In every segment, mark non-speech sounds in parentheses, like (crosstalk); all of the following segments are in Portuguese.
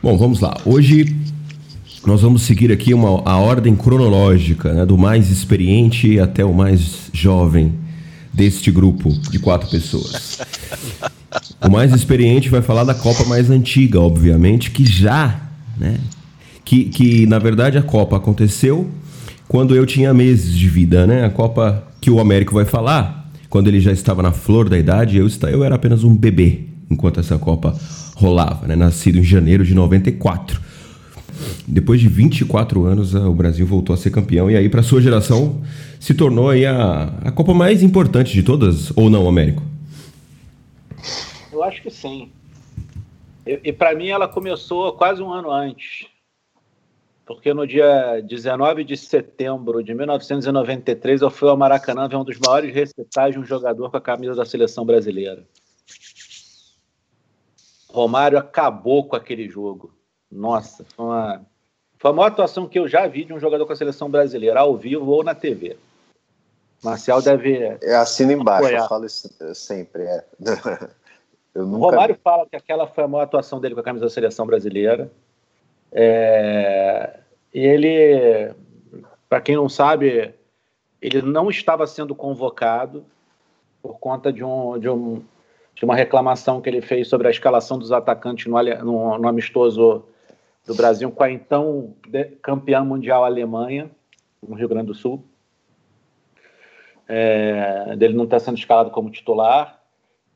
Bom, vamos lá. Hoje nós vamos seguir aqui uma, a ordem cronológica, né, do mais experiente até o mais jovem deste grupo de quatro pessoas. O mais experiente vai falar da Copa mais antiga, obviamente, que já, né, que, que na verdade a Copa aconteceu quando eu tinha meses de vida, né? A Copa que o Américo vai falar, quando ele já estava na flor da idade, eu, eu era apenas um bebê enquanto essa Copa rolava, né? Nascido em janeiro de 94. Depois de 24 anos, o Brasil voltou a ser campeão e aí para sua geração se tornou aí a, a Copa mais importante de todas, ou não, Américo? Eu acho que sim. E, e para mim ela começou quase um ano antes porque no dia 19 de setembro de 1993 eu fui ao Maracanã ver um dos maiores recitais de um jogador com a camisa da seleção brasileira. Romário acabou com aquele jogo. Nossa, foi uma, foi a maior atuação que eu já vi de um jogador com a seleção brasileira, ao vivo ou na TV. Marcial deve. É assino embaixo, apoiar. eu falo isso sempre. É. (laughs) eu nunca... O Romário fala que aquela foi a maior atuação dele com a camisa da seleção brasileira. É, ele, para quem não sabe, ele não estava sendo convocado por conta de, um, de, um, de uma reclamação que ele fez sobre a escalação dos atacantes no, no, no amistoso do Brasil com a então campeã mundial Alemanha, no Rio Grande do Sul. É, dele não estar sendo escalado como titular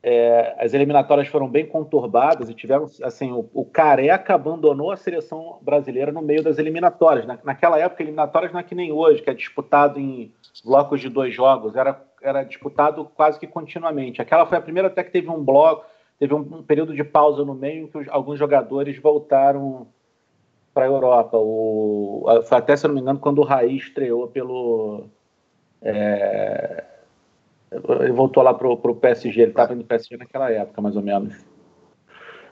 é, as eliminatórias foram bem conturbadas e tiveram, assim, o, o, Careca abandonou a seleção brasileira no meio das eliminatórias. Na, naquela época, eliminatórias não é que nem hoje, que é disputado em blocos de dois jogos, era, era disputado quase que continuamente. Aquela foi a primeira até que teve um bloco, teve um, um período de pausa no meio em que os, alguns jogadores voltaram para a Europa. O, até, se não me engano, quando o Raí estreou pelo... É, ele voltou lá pro, pro PSG, ele estava no PSG naquela época, mais ou menos.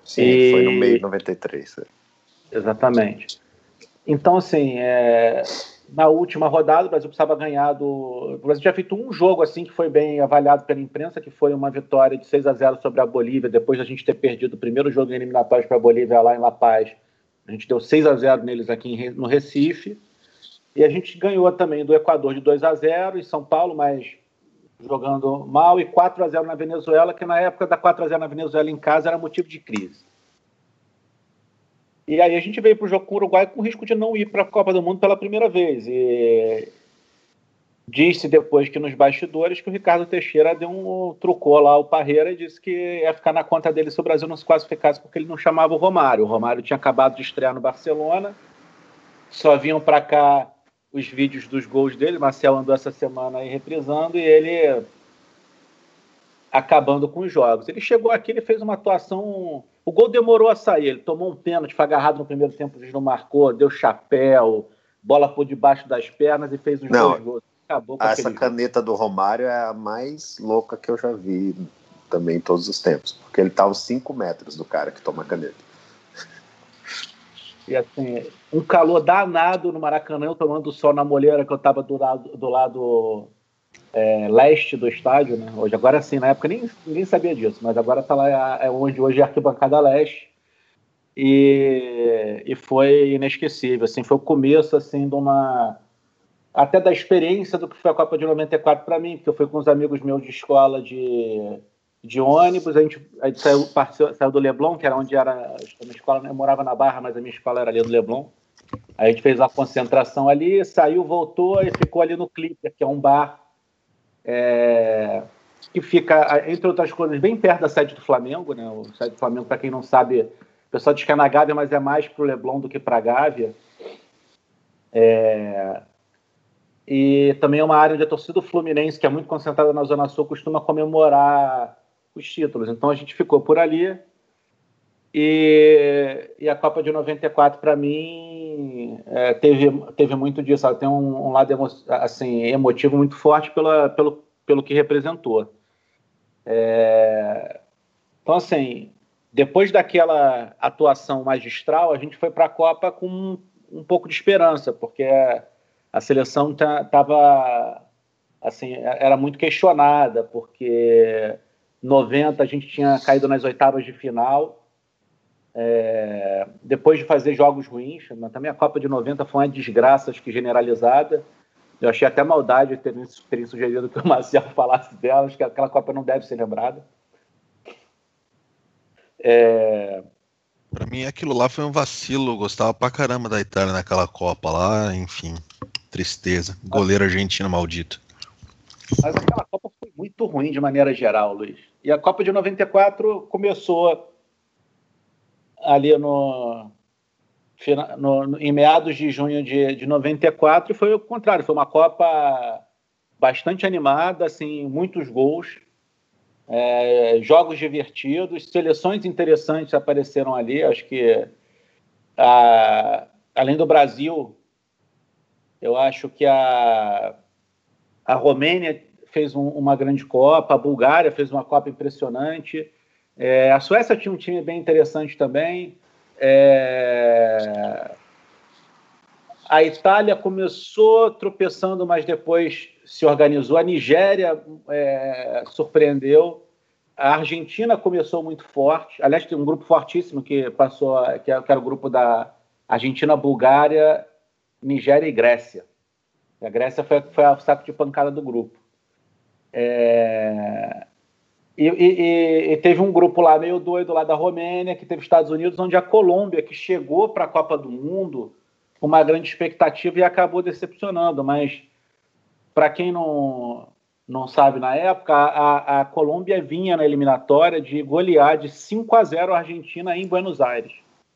Sim, e... foi no meio de 93. É. Exatamente. Então, assim, é... na última rodada, o Brasil precisava ganhar do. O Brasil tinha feito um jogo assim que foi bem avaliado pela imprensa, que foi uma vitória de 6 a 0 sobre a Bolívia, depois da gente ter perdido o primeiro jogo em eliminatórios para a Bolívia lá em La Paz. A gente deu 6 a 0 neles aqui no Recife. E a gente ganhou também do Equador de 2 a 0 em São Paulo, mas jogando mal, e 4 a 0 na Venezuela, que na época da 4 a 0 na Venezuela em casa era motivo de crise. E aí a gente veio para o jogo com o Uruguai com risco de não ir para a Copa do Mundo pela primeira vez. E disse depois que nos bastidores que o Ricardo Teixeira deu um trucou lá o Parreira e disse que ia ficar na conta dele se o Brasil não se classificasse porque ele não chamava o Romário. O Romário tinha acabado de estrear no Barcelona, só vinham para cá os vídeos dos gols dele. Marcel andou essa semana aí reprisando e ele acabando com os jogos. Ele chegou aqui, ele fez uma atuação. O gol demorou a sair. Ele tomou um pênalti, foi agarrado no primeiro tempo, o não marcou, deu chapéu, bola por debaixo das pernas e fez os não, dois gols. Acabou com essa caneta jogo. do Romário é a mais louca que eu já vi também em todos os tempos, porque ele tá aos 5 metros do cara que toma a caneta. E assim, um calor danado no Maracanã, eu tomando sol na molheira que eu estava do lado, do lado é, leste do estádio, né? Hoje, agora sim, na época nem, ninguém sabia disso, mas agora está lá é onde hoje é a arquibancada leste. E, e foi inesquecível, assim, foi o começo assim de uma até da experiência do que foi a Copa de 94 para mim, porque eu fui com uns amigos meus de escola de de ônibus, a gente, a gente saiu, saiu do Leblon, que era onde era a minha escola, né? eu morava na Barra, mas a minha escola era ali do Leblon. A gente fez a concentração ali, saiu, voltou e ficou ali no Clipper, que é um bar é, que fica, entre outras coisas, bem perto da sede do Flamengo, né? O sede do Flamengo, para quem não sabe, o pessoal diz que é na Gávea, mas é mais para o Leblon do que para a Gávea. É, e também é uma área onde a torcida do Fluminense, que é muito concentrada na Zona Sul, costuma comemorar os títulos. Então a gente ficou por ali. E, e a Copa de 94, para mim, é, teve, teve muito disso. Ela tem um, um lado emo, assim, emotivo muito forte pela, pelo, pelo que representou. É, então, assim, depois daquela atuação magistral, a gente foi para a Copa com um, um, pouco de esperança, porque a seleção estava assim, era muito questionada, porque 90 a gente tinha caído nas oitavas de final. É, depois de fazer jogos ruins, também a Copa de 90 foi uma desgraça, acho que generalizada. Eu achei até maldade terem, terem sugerido que o Marcelo (laughs) falasse dela, acho que aquela Copa não deve ser lembrada. É... Para mim, aquilo lá foi um vacilo. Eu gostava pra caramba da Itália naquela Copa lá, enfim, tristeza. Goleiro argentino maldito. Mas aquela Copa foi muito ruim de maneira geral, Luiz. E a Copa de 94 começou ali no, no, em meados de junho de, de 94 e foi o contrário, foi uma Copa bastante animada, assim, muitos gols, é, jogos divertidos, seleções interessantes apareceram ali. Acho que a, além do Brasil, eu acho que a, a Romênia fez um, uma grande Copa, a Bulgária fez uma Copa impressionante. É, a Suécia tinha um time bem interessante também. É... A Itália começou tropeçando, mas depois se organizou. A Nigéria é, surpreendeu. A Argentina começou muito forte. Aliás, tem um grupo fortíssimo que passou, que era o grupo da Argentina, Bulgária, Nigéria e Grécia. A Grécia foi, foi o saco de pancada do grupo. É... E, e, e, teve um grupo lá meio doido lá da Romênia, que teve Estados Unidos, onde a Colômbia, que chegou para a Copa do Mundo com uma grande expectativa e acabou decepcionando. Mas, para quem não, não sabe, na época, a, a Colômbia vinha na eliminatória de golear de 5 a 0 a Argentina em Buenos Aires.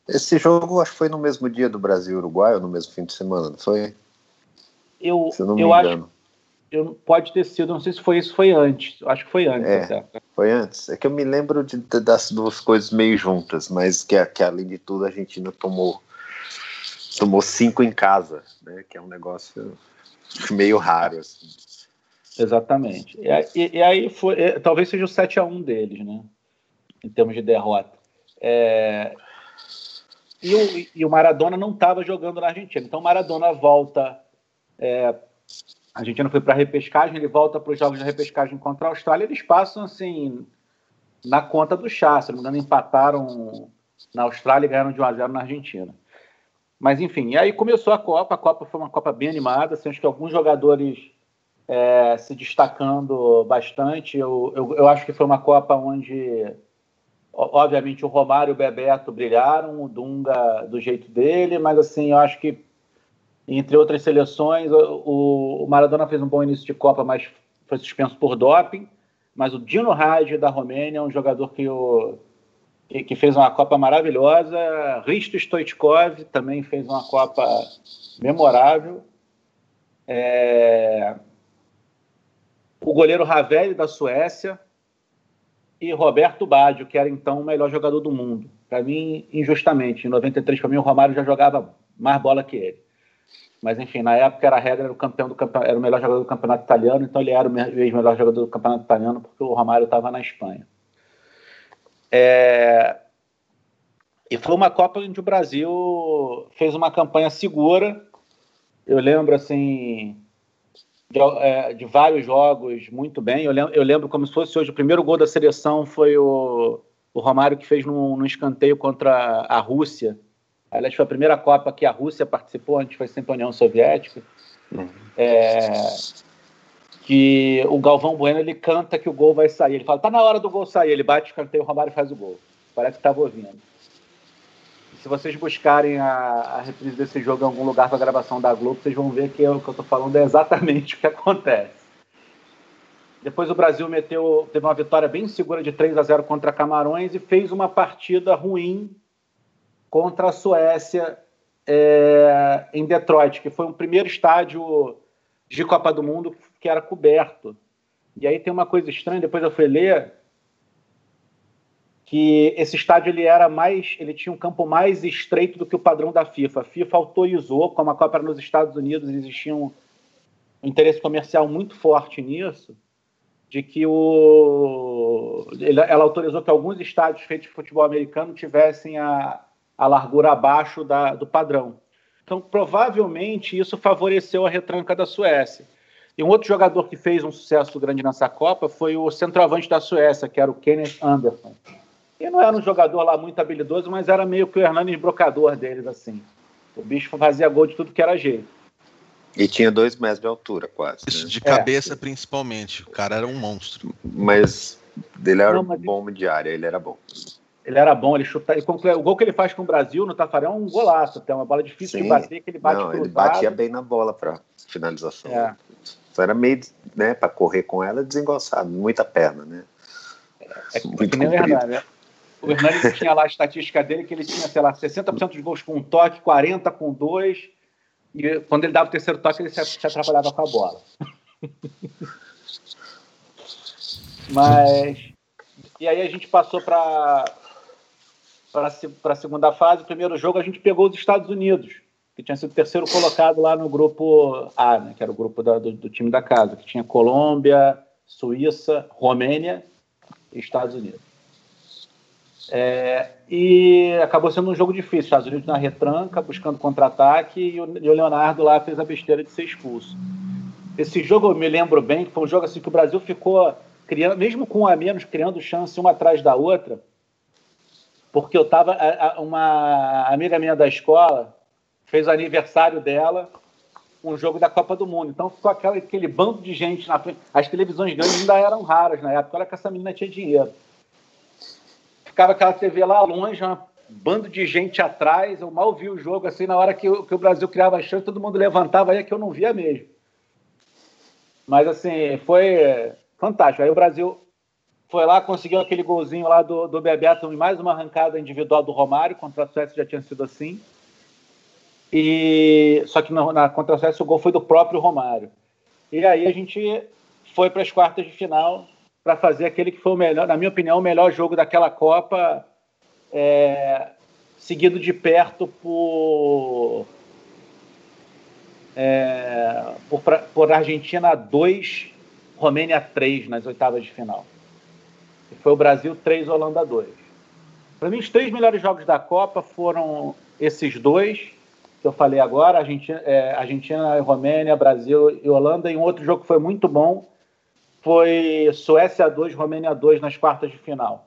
Esse jogo acho que foi no mesmo dia do Brasil e Uruguai, ou no mesmo fim de semana, não foi? Eu, Se eu não me eu engano. Acho, eu, pode ter sido, não sei se foi isso, foi antes. Acho que foi antes. É, até. foi antes. É que eu me lembro de, de, das duas coisas meio juntas, mas que, que além de tudo a Argentina tomou tomou cinco em casa, né? Que é um negócio meio raro. Assim. Exatamente. E, e, aí foi, é, talvez seja o 7 a 1 deles, né? Em termos de derrota. É, e, o, e o Maradona não estava jogando na Argentina. Então o Maradona volta é, a Argentina foi para a repescagem, ele volta para os jogos de repescagem contra a Austrália, eles passam assim na conta do chá, se não me engano, empataram na Austrália e ganharam de 1 a 0 na Argentina. Mas enfim, e aí começou a Copa, a Copa foi uma Copa bem animada, assim, acho que alguns jogadores é, se destacando bastante. Eu, eu, eu, acho que foi uma Copa onde, obviamente, o Romário e o Bebeto brilharam, o Dunga do jeito dele, mas assim, eu acho que entre outras seleções. O, Maradona fez um bom início de Copa, mas foi suspenso por doping. Mas o Dino Raj, da Romênia, é um jogador que, o, que, que, fez uma Copa maravilhosa. Risto Stoichkov também fez uma Copa memorável. É... O goleiro Ravelli, da Suécia. E Roberto Baggio, que era então o melhor jogador do mundo. Para mim, injustamente. Em 93, para mim, o Romário já jogava mais bola que ele. Mas enfim, na época era a regra, era o campeão do campeonato, era o melhor jogador do campeonato italiano, então ele era o ex-melhor jogador do campeonato italiano porque o Romário estava na Espanha. É... E foi uma Copa onde o Brasil fez uma campanha segura. Eu lembro assim de, é, de vários jogos muito bem. Eu lembro, eu lembro, como se fosse hoje o primeiro gol da seleção foi o, o Romário que fez no, no escanteio contra a Rússia Aliás, foi a primeira Copa que a Rússia participou, antes foi sempre a União Soviética. Uhum. É, que o Galvão Bueno ele canta que o gol vai sair. Ele fala, tá na hora do gol sair. Ele bate, canteia, o Romário faz o gol. Parece que estava ouvindo. Se vocês buscarem a, a reprise desse jogo em algum lugar para gravação da Globo, vocês vão ver que o que eu estou falando é exatamente (laughs) o que acontece. Depois o Brasil meteu, teve uma vitória bem segura de 3 a 0 contra Camarões e fez uma partida ruim contra a Suécia é, em Detroit, que foi um primeiro estádio de Copa do Mundo que era coberto. E aí tem uma coisa estranha, depois eu fui ler que esse estádio ele era mais, ele tinha um campo mais estreito do que o padrão da FIFA. A FIFA autorizou, como a Copa era nos Estados Unidos, existia um interesse comercial muito forte nisso, de que o, ela autorizou que alguns estádios feitos de futebol americano tivessem a, a largura abaixo da, do padrão. Então, provavelmente, isso favoreceu a retranca da Suécia. E um outro jogador que fez um sucesso grande nessa Copa foi o centroavante da Suécia, que era o Kenneth Anderson. E não era um jogador lá muito habilidoso, mas era meio que o Hernandes brocador deles, assim. O bicho fazia gol de tudo que era jeito. E tinha dois metros de altura, quase. Isso, né? de cabeça é. principalmente. O cara era um monstro. Mas ele era não, mas bom de área, ele era bom. Ele era bom, ele chuta. O gol que ele faz com o Brasil no Tafarel é um golaço, tem uma bola difícil Sim. de bater, que ele bate Não, ele batia bem na bola para finalização. É. Só era meio, né, para correr com ela, desengonçado, muita perna, né? É, é Muito que nem o Hernani, né? O Hernani tinha lá a estatística dele que ele tinha, sei lá, 60% dos gols com um toque, 40% com dois, e quando ele dava o terceiro toque, ele se, se atrapalhava com a bola. (laughs) Mas. E aí a gente passou para para a segunda fase. O primeiro jogo a gente pegou os Estados Unidos, que tinha sido terceiro colocado lá no grupo A, né, que era o grupo da, do, do, time da casa, que tinha Colômbia, Suíça, Romênia e Estados Unidos. É, e acabou sendo um jogo difícil. Estados Unidos na retranca, buscando contra-ataque, e o Leonardo lá fez a besteira de ser expulso. Esse jogo eu me lembro bem, que foi um jogo assim que o Brasil ficou criando, mesmo com um a menos, criando chance uma atrás da outra porque eu estava. Uma amiga minha da escola fez o aniversário dela, um jogo da Copa do Mundo. Então ficou aquela, aquele bando de gente na frente. As televisões grandes ainda eram raras na época, olha que essa menina tinha dinheiro. Ficava aquela TV lá longe, um bando de gente atrás. Eu mal vi o jogo assim, na hora que, que o Brasil criava a chance, todo mundo levantava, aí é que eu não via mesmo. Mas assim, foi fantástico. Aí o Brasil foi lá, conseguiu aquele golzinho lá do, do Bebeto e mais uma arrancada individual do Romário, contra a Suécia já tinha sido assim. E só que na, na contra a Suécia o gol foi do próprio Romário. E aí a gente foi para as quartas de final para fazer aquele que foi o melhor, na minha opinião, o melhor jogo daquela Copa, é, seguido de perto por é, por, por Argentina 2, Romênia 3 nas oitavas de final foi o Brasil 3, Holanda 2. Para mim, os três melhores jogos da Copa foram esses dois que eu falei agora, Argentina, é, Argentina Romênia, Brasil e Holanda, e um outro jogo que foi muito bom foi Suécia 2, Romênia 2 nas quartas de final.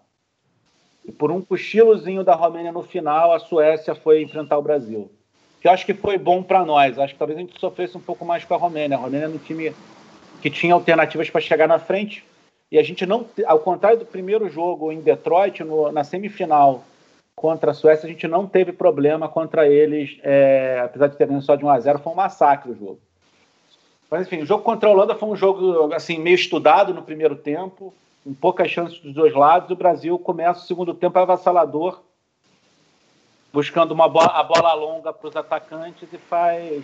E por um cochilozinho da Romênia no final, a Suécia foi enfrentar o Brasil. Que eu acho que foi bom para nós. Acho que talvez a gente sofresse um pouco mais com a Romênia. A Romênia era um time que tinha alternativas para chegar na frente, e a gente não, ao contrário do primeiro jogo em Detroit, no, na semifinal contra a Suécia, a gente não teve problema contra eles, é, apesar de terem só de 1 a 0 foi um massacre o jogo. Mas enfim, o jogo contra a Holanda foi um jogo assim meio estudado no primeiro tempo, com poucas chances dos dois lados. O Brasil começa o segundo tempo avassalador, buscando uma bola, a bola longa para os atacantes e faz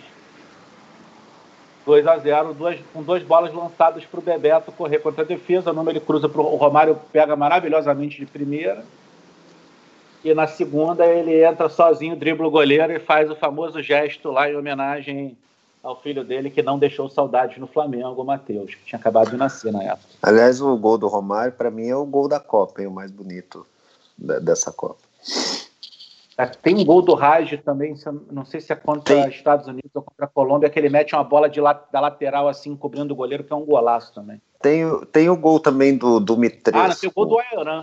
2 a 0 duas, com duas bolas lançadas para o Bebeto correr contra a defesa. O número ele cruza para o Romário, pega maravilhosamente de primeira. E na segunda ele entra sozinho, dribla o goleiro e faz o famoso gesto lá em homenagem ao filho dele que não deixou saudades no Flamengo, o Matheus, que tinha acabado de nascer na época. Aliás, o gol do Romário, para mim, é o gol da Copa, hein, o mais bonito dessa Copa. É, tem um gol do Raj também, não sei se é contra Tem. Estados Unidos ou contra a Colômbia, que ele mete uma bola de la, da lateral assim, cobrindo o goleiro, que é um golaço também. Tem, tem o gol também do, do Mitresco. Ah, tem o gol do Ayran.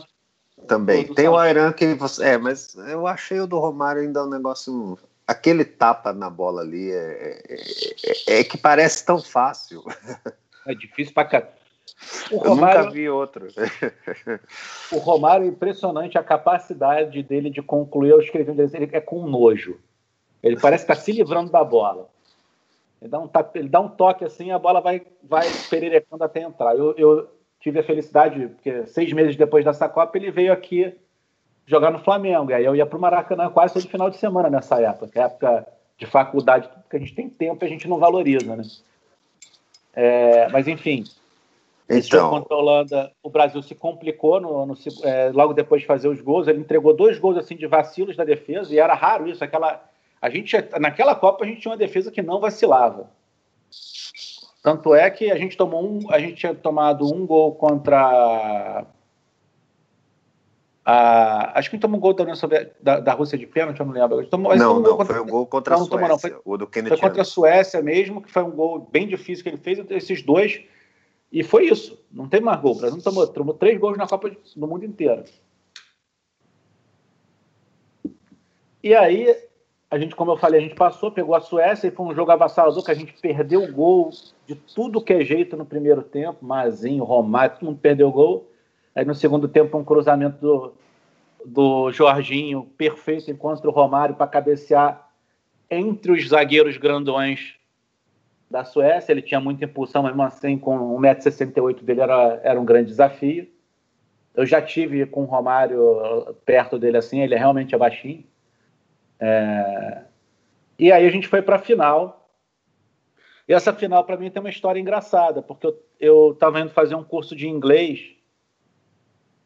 Também. Tem o Ayran que você. É, mas eu achei o do Romário ainda um negócio. Aquele tapa na bola ali é, é, é, é que parece tão fácil. É difícil pra. O Romário, Eu nunca vi outro. o Romário é impressionante a capacidade dele de concluir. Eu escrevi um desenho, ele é com nojo. Ele parece estar tá se livrando da bola. Ele dá um, ele dá um toque assim, a bola vai, vai pererecando até entrar. Eu, eu tive a felicidade, porque seis meses depois dessa Copa, ele veio aqui jogar no Flamengo. E aí eu ia para o Maracanã quase todo final de semana nessa época, que é época de faculdade, porque a gente tem tempo e a gente não valoriza, né? É, mas enfim, então, contra a Holanda, o Brasil se complicou no, no é, logo depois de fazer os gols. Ele entregou dois gols assim de vacilos da defesa e era raro isso. Aquela, a gente, naquela Copa a gente tinha uma defesa que não vacilava. Tanto é que a gente tomou um, a gente tinha tomado um gol contra a, acho que tomou um gol da, da, da Rússia de pênalti, eu não lembro. Tomou, não, não, contra, foi um gol contra não, a Suécia. Não, foi, o do Kenneth foi contra a Suécia mesmo, que foi um gol bem difícil que ele fez. Esses dois e foi isso. Não tem mais gol. O Brasil tomou, tomou três gols na Copa do Mundo inteiro. E aí, a gente, como eu falei, a gente passou, pegou a Suécia e foi um jogo avassalador que a gente perdeu o gol de tudo que é jeito no primeiro tempo. Mazinho, Romário, todo mundo perdeu o gol. Aí no segundo tempo, um cruzamento do, do Jorginho perfeito, encontra o Romário para cabecear entre os zagueiros grandões da Suécia. Ele tinha muita impulsão, mesmo assim, com 1,68m dele era, era um grande desafio. Eu já tive com o Romário perto dele assim, ele é realmente é baixinho. É... E aí a gente foi para a final. E essa final, para mim, tem uma história engraçada, porque eu estava indo fazer um curso de inglês.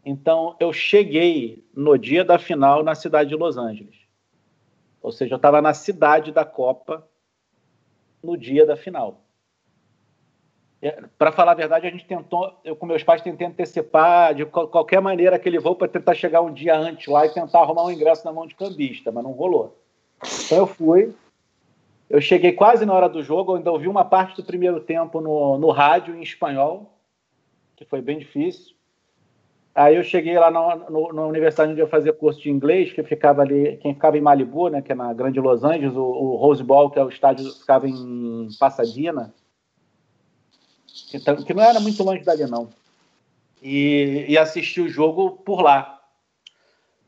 Então, eu cheguei no dia da final na cidade de Los Angeles. Ou seja, eu estava na cidade da Copa no dia da final. É, para falar a verdade, a gente tentou, eu com meus pais tentei antecipar de qualquer maneira aquele voo para tentar chegar um dia antes lá e tentar arrumar um ingresso na mão de cambista, mas não rolou. Então eu fui, eu cheguei quase na hora do jogo, ainda ouvi uma parte do primeiro tempo no, no rádio em espanhol, que foi bem difícil. Aí eu cheguei lá na, no, na universidade onde eu fazia curso de inglês, que ficava ali, quem ficava em Malibu, né, que é na Grande Los Angeles, o, o Rose Bowl, que é o estádio, ficava em Pasadena, que, que não era muito longe dali não. E, e assisti o jogo por lá.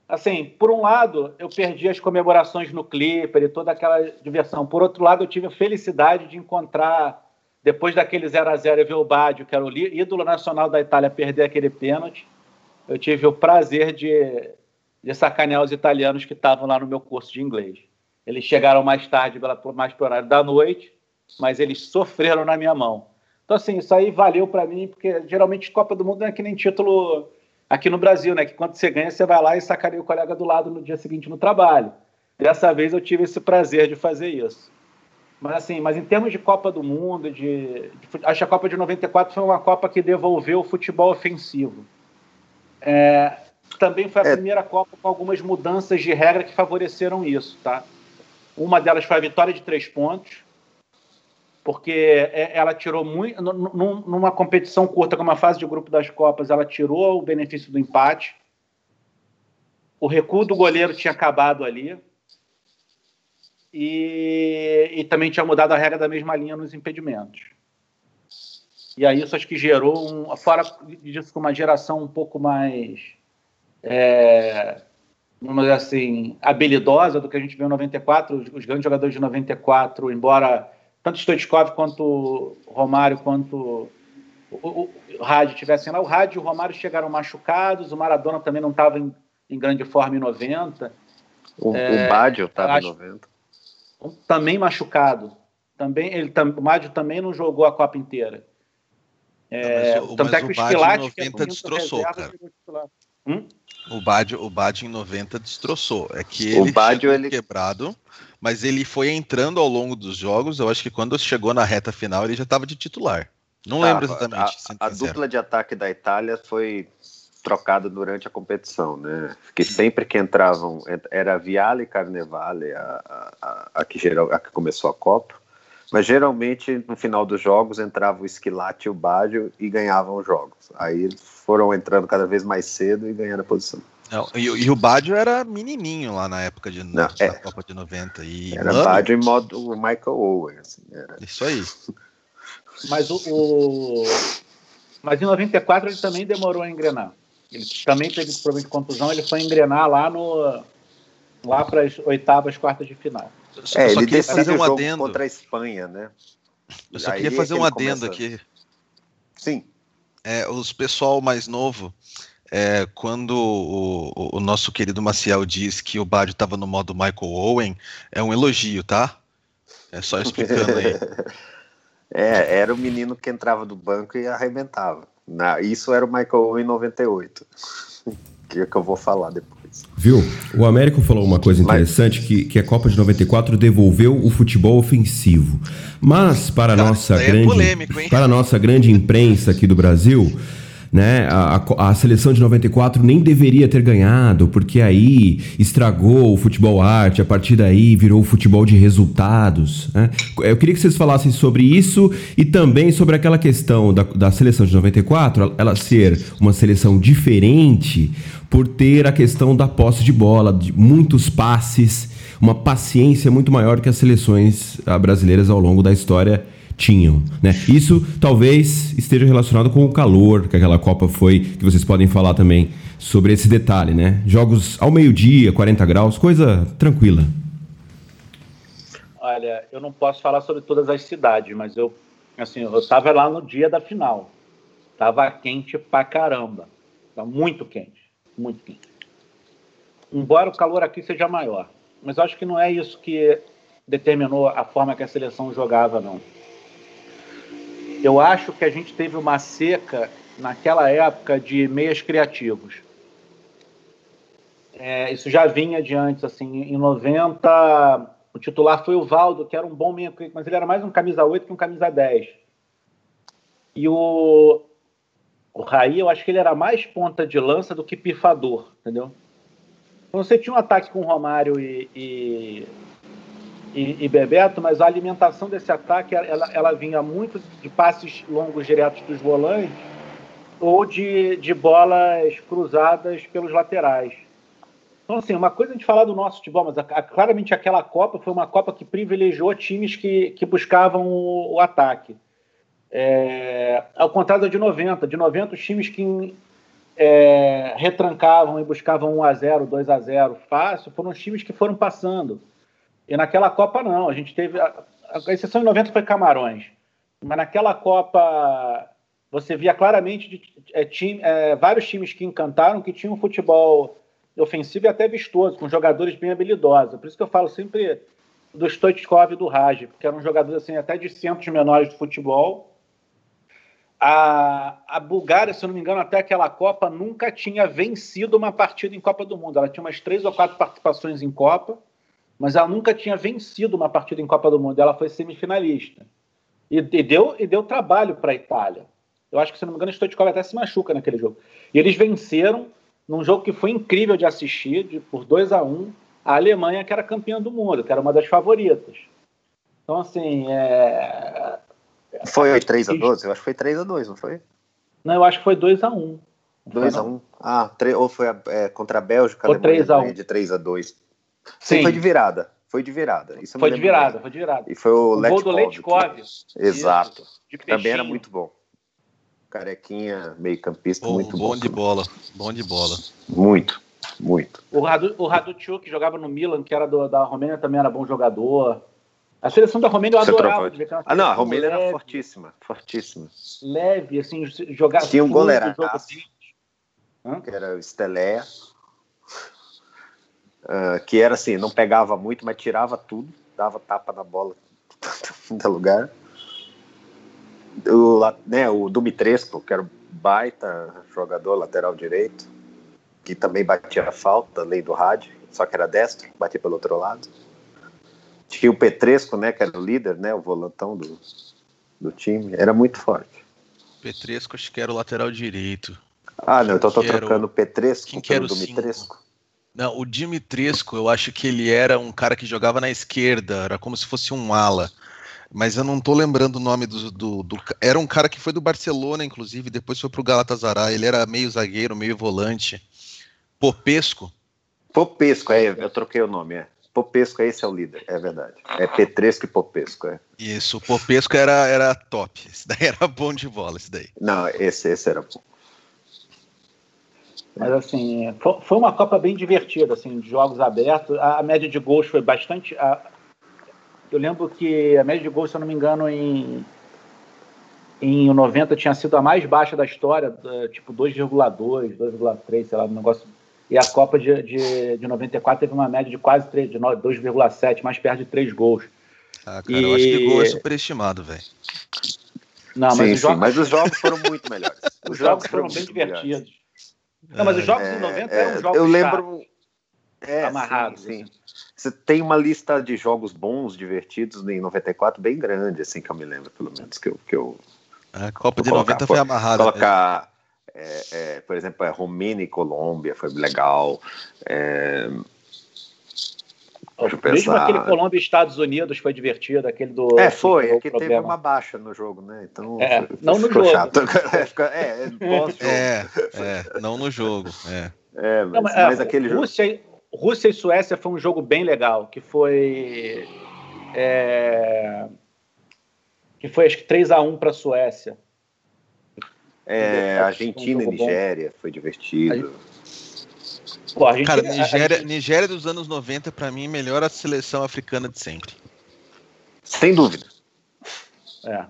Assim, por um lado, eu perdi as comemorações no Clipper e toda aquela diversão. Por outro lado, eu tive a felicidade de encontrar, depois daquele 0 a 0 e ver o Baggio, que era o ídolo nacional da Itália, perder aquele pênalti eu tive o prazer de, de sacanear os italianos que estavam lá no meu curso de inglês. Eles chegaram mais tarde, mais para o horário da noite, mas eles sofreram na minha mão. Então, assim, isso aí valeu para mim, porque geralmente Copa do Mundo não é que nem título aqui no Brasil, né? Que quando você ganha, você vai lá e sacaneia o colega do lado no dia seguinte no trabalho. Dessa vez eu tive esse prazer de fazer isso. Mas assim, mas em termos de Copa do Mundo, de, de acho que a Copa de 94 foi uma Copa que devolveu o futebol ofensivo. É, também foi a é. primeira Copa com algumas mudanças de regra que favoreceram isso, tá? Uma delas foi a vitória de três pontos, porque é, ela tirou muito. Numa competição curta, como a fase de grupo das Copas, ela tirou o benefício do empate. O recuo do goleiro tinha acabado ali. E, e também tinha mudado a regra da mesma linha nos impedimentos. E aí isso acho que gerou, um, fora disso, uma geração um pouco mais, é, vamos dizer assim, habilidosa do que a gente viu em 94. Os, os grandes jogadores de 94, embora tanto Stoichkov quanto Romário, quanto o, o, Rádio tivessem lá, o Rádio e o Romário chegaram machucados, o Maradona também não estava em, em, grande forma em 90. O, é, o Bádio estava em 90. Também machucado. Também, ele, o Mádio também não jogou a Copa inteira. É, não, mas o, tanto mas é que o, o Bad 90 destroçou, cara. Hum? O Bad, o Bad em 90 destroçou. É que ele o ele quebrado, mas ele foi entrando ao longo dos jogos. Eu acho que quando chegou na reta final ele já estava de titular. Não lembro exatamente. A, a dupla de ataque da Itália foi trocada durante a competição, né? Que sempre que entravam era Viale e Carnevale, a, a, a, a que, geral, a que começou a Copa. Mas geralmente no final dos jogos entrava o Esquilate e o Baggio e ganhavam os jogos. Aí eles foram entrando cada vez mais cedo e ganhando a posição. Não, e, e, o Baggio era menininho lá na época de, Não, é, Copa de 90. E, era mano, Baggio em modo Michael Owen. Assim, era. Isso aí. Mas o, o, Mas em 94 ele também demorou a engrenar. Ele também teve esse problema de contusão, ele foi engrenar lá no lá para as oitavas, quartas de final. Só, é, só ele queria fazer um adendo contra a Espanha, né? Eu só Aí queria fazer um adendo começa... aqui. Sim. É, os pessoal mais novo, é, quando o, o, nosso querido Maciel diz que o Bádio estava no modo Michael Owen, é um elogio, tá? É só (laughs) explicando aí. é, era o menino que entrava do banco e arrebentava. Na, isso era o Michael Owen em 98. que é que eu vou falar depois. Viu? O Américo falou uma coisa interessante, que, que a Copa de 94 devolveu o futebol ofensivo. Mas, para a nossa, é grande, polêmico, para a nossa grande imprensa aqui do Brasil, né? A, a, seleção de 94 nem deveria ter ganhado, porque aí estragou o futebol arte, a partir daí virou o futebol de resultados. Né? Eu queria que vocês falassem sobre isso e também sobre aquela questão da, da seleção de 94, ela ser uma seleção diferente por ter a questão da posse de bola, de muitos passes uma paciência muito maior que as seleções ah, brasileiras ao longo da história tinham. Né? Isso talvez esteja relacionado com o calor que aquela Copa foi, que vocês podem falar também sobre esse detalhe, né? Jogos ao meio-dia, 40 graus, coisa tranquila. Olha, eu não posso falar sobre todas as cidades, mas eu, assim, eu estava lá no dia da final. Tava quente pra caramba. Tava muito quente, muito quente. Embora o calor aqui seja maior, mas acho que não é isso que determinou a forma que a seleção jogava, não. Eu acho que a gente teve uma seca naquela época de meias criativos. É, isso já vinha de antes, assim, em 90, o titular foi o Valdo, que era um bom meia, mas ele era mais um camisa 8 que um camisa 10. E o, o Raí, eu acho que ele era mais ponta de lança do que pifador, entendeu? Então você tinha um ataque com Romário e, e, e, e Bebeto, mas a alimentação desse ataque ela, ela vinha muito de passes longos diretos dos volantes ou de, de bolas cruzadas pelos laterais. Então, assim, uma coisa a gente falar do nosso futebol, mas a, a, claramente aquela Copa foi uma Copa que privilegiou times que, que buscavam o, o ataque. É, ao contrário de 90. De 90, os times que é, retrancavam e buscavam 1 a 0 2 a 0 fácil, foram os times que foram passando. E naquela Copa, não. A gente teve. A, a exceção em 90 foi Camarões. Mas naquela Copa, você via claramente de, é, time, é, vários times que encantaram, que tinham um futebol ofensivo e até vistoso, com jogadores bem habilidosos. Por isso que eu falo sempre do Stoichkov e do Raj, porque eram jogadores assim, até de centros menores de futebol. A, a Bulgária, se eu não me engano, até aquela Copa nunca tinha vencido uma partida em Copa do Mundo. Ela tinha umas três ou quatro participações em Copa, mas ela nunca tinha vencido uma partida em Copa do Mundo. Ela foi semifinalista. E, e deu, e deu trabalho para a Itália. Eu acho que, se não me engano, Stoichkov até se machuca naquele jogo. E eles venceram num jogo que foi incrível de assistir, de, por 2 a 1 um, a Alemanha, que era campeã do mundo, que era uma das favoritas. Então, assim. É... Foi 3 a 12 Eu acho que foi 3 a 2 não foi? Não, eu acho que foi 2 a 1 2 a 1 Ah, ou foi a, é, contra a Bélgica, foi 3 a 1 de 3 a 2 Sim, Sim, foi de virada. Foi de virada. Isso foi de virada, bem. foi de virada. E foi o, o gol do Letkov. Exato. Também era muito bom. Carequinha, meio campista, bom, muito bom. Bom de bola, bom de bola. Muito, muito. O, Radu, o que jogava no Milan, que era do, da Romênia, também era bom jogador. A seleção da Romênia eu adorava. Ah, não, a Romênia leve, era fortíssima, fortíssima. Leve, assim, jogava. Tinha um goleiro que era o Stelé, uh, que era assim, não pegava muito, mas tirava tudo, dava tapa na bola em todo lugar o, né, o Dumitresco, que era um baita jogador lateral direito, que também batia a falta, lei do rádio, só que era destro, batia pelo outro lado. Tinha o Petresco, né, que era o líder, né, o volantão do, do time, era muito forte. Petresco acho que era o lateral direito. Ah, não, então eu tô trocando o Petresco Quem pelo Dumitresco. Não, o Dimitresco, eu acho que ele era um cara que jogava na esquerda, era como se fosse um ala mas eu não tô lembrando o nome do, do, do, Era um cara que foi do Barcelona, inclusive, depois foi pro Galatasaray. Ele era meio zagueiro, meio volante. Popesco. Popesco, é, eu troquei o nome, é. Popesco, esse é o líder, é verdade. É Petresco e Popesco, é. Isso, o Popesco era, era top. Esse daí era bom de bola, esse daí. Não, esse, esse era bom. Mas assim, foi uma Copa bem divertida, assim, de jogos abertos. A média de gols foi bastante. Eu lembro que a média de gols, se eu não me engano, em, em 90 tinha sido a mais baixa da história, tipo 2,2, 2,3, sei lá, um negócio. E a Copa de, de, de 94 teve uma média de quase 3, de 2,7, mais perto de 3 gols. Ah, cara, e... eu acho que gol é superestimado, velho. Não, mas, sim, os jogos... Sim, mas os jogos foram muito melhores. (laughs) Os, os jogos, foram, foram bem divertidos. Não, mas os jogos é, de 90 é, eram jogos Eu lembro. É, amarrados. Sim, sim. Você tem uma lista de jogos bons, divertidos em 94 bem grande, assim que eu me lembro, pelo menos que eu. Que eu a Copa de colocar, 90 foi amarrada. Colocar, é, é, por exemplo, é, Romênia e Colômbia foi legal. É, deixa eu pensar. Mesmo aquele Colômbia e Estados Unidos foi divertido, aquele do. É, foi, é que teve uma baixa no jogo, né? Então, é, não no jogo. Chato. (laughs) é, é, (laughs) é, é, não no jogo. É. É, mas, não, mas, mas aquele Rússia, jogo. Rússia e Suécia foi um jogo bem legal, que foi. É, que foi acho que 3x1 para a Suécia. É, Argentina um e Nigéria, bom. foi divertido. Pô, Cara, Nigéria, gente... Nigéria dos anos 90, para mim, melhor a seleção africana de sempre. Sem dúvida. É.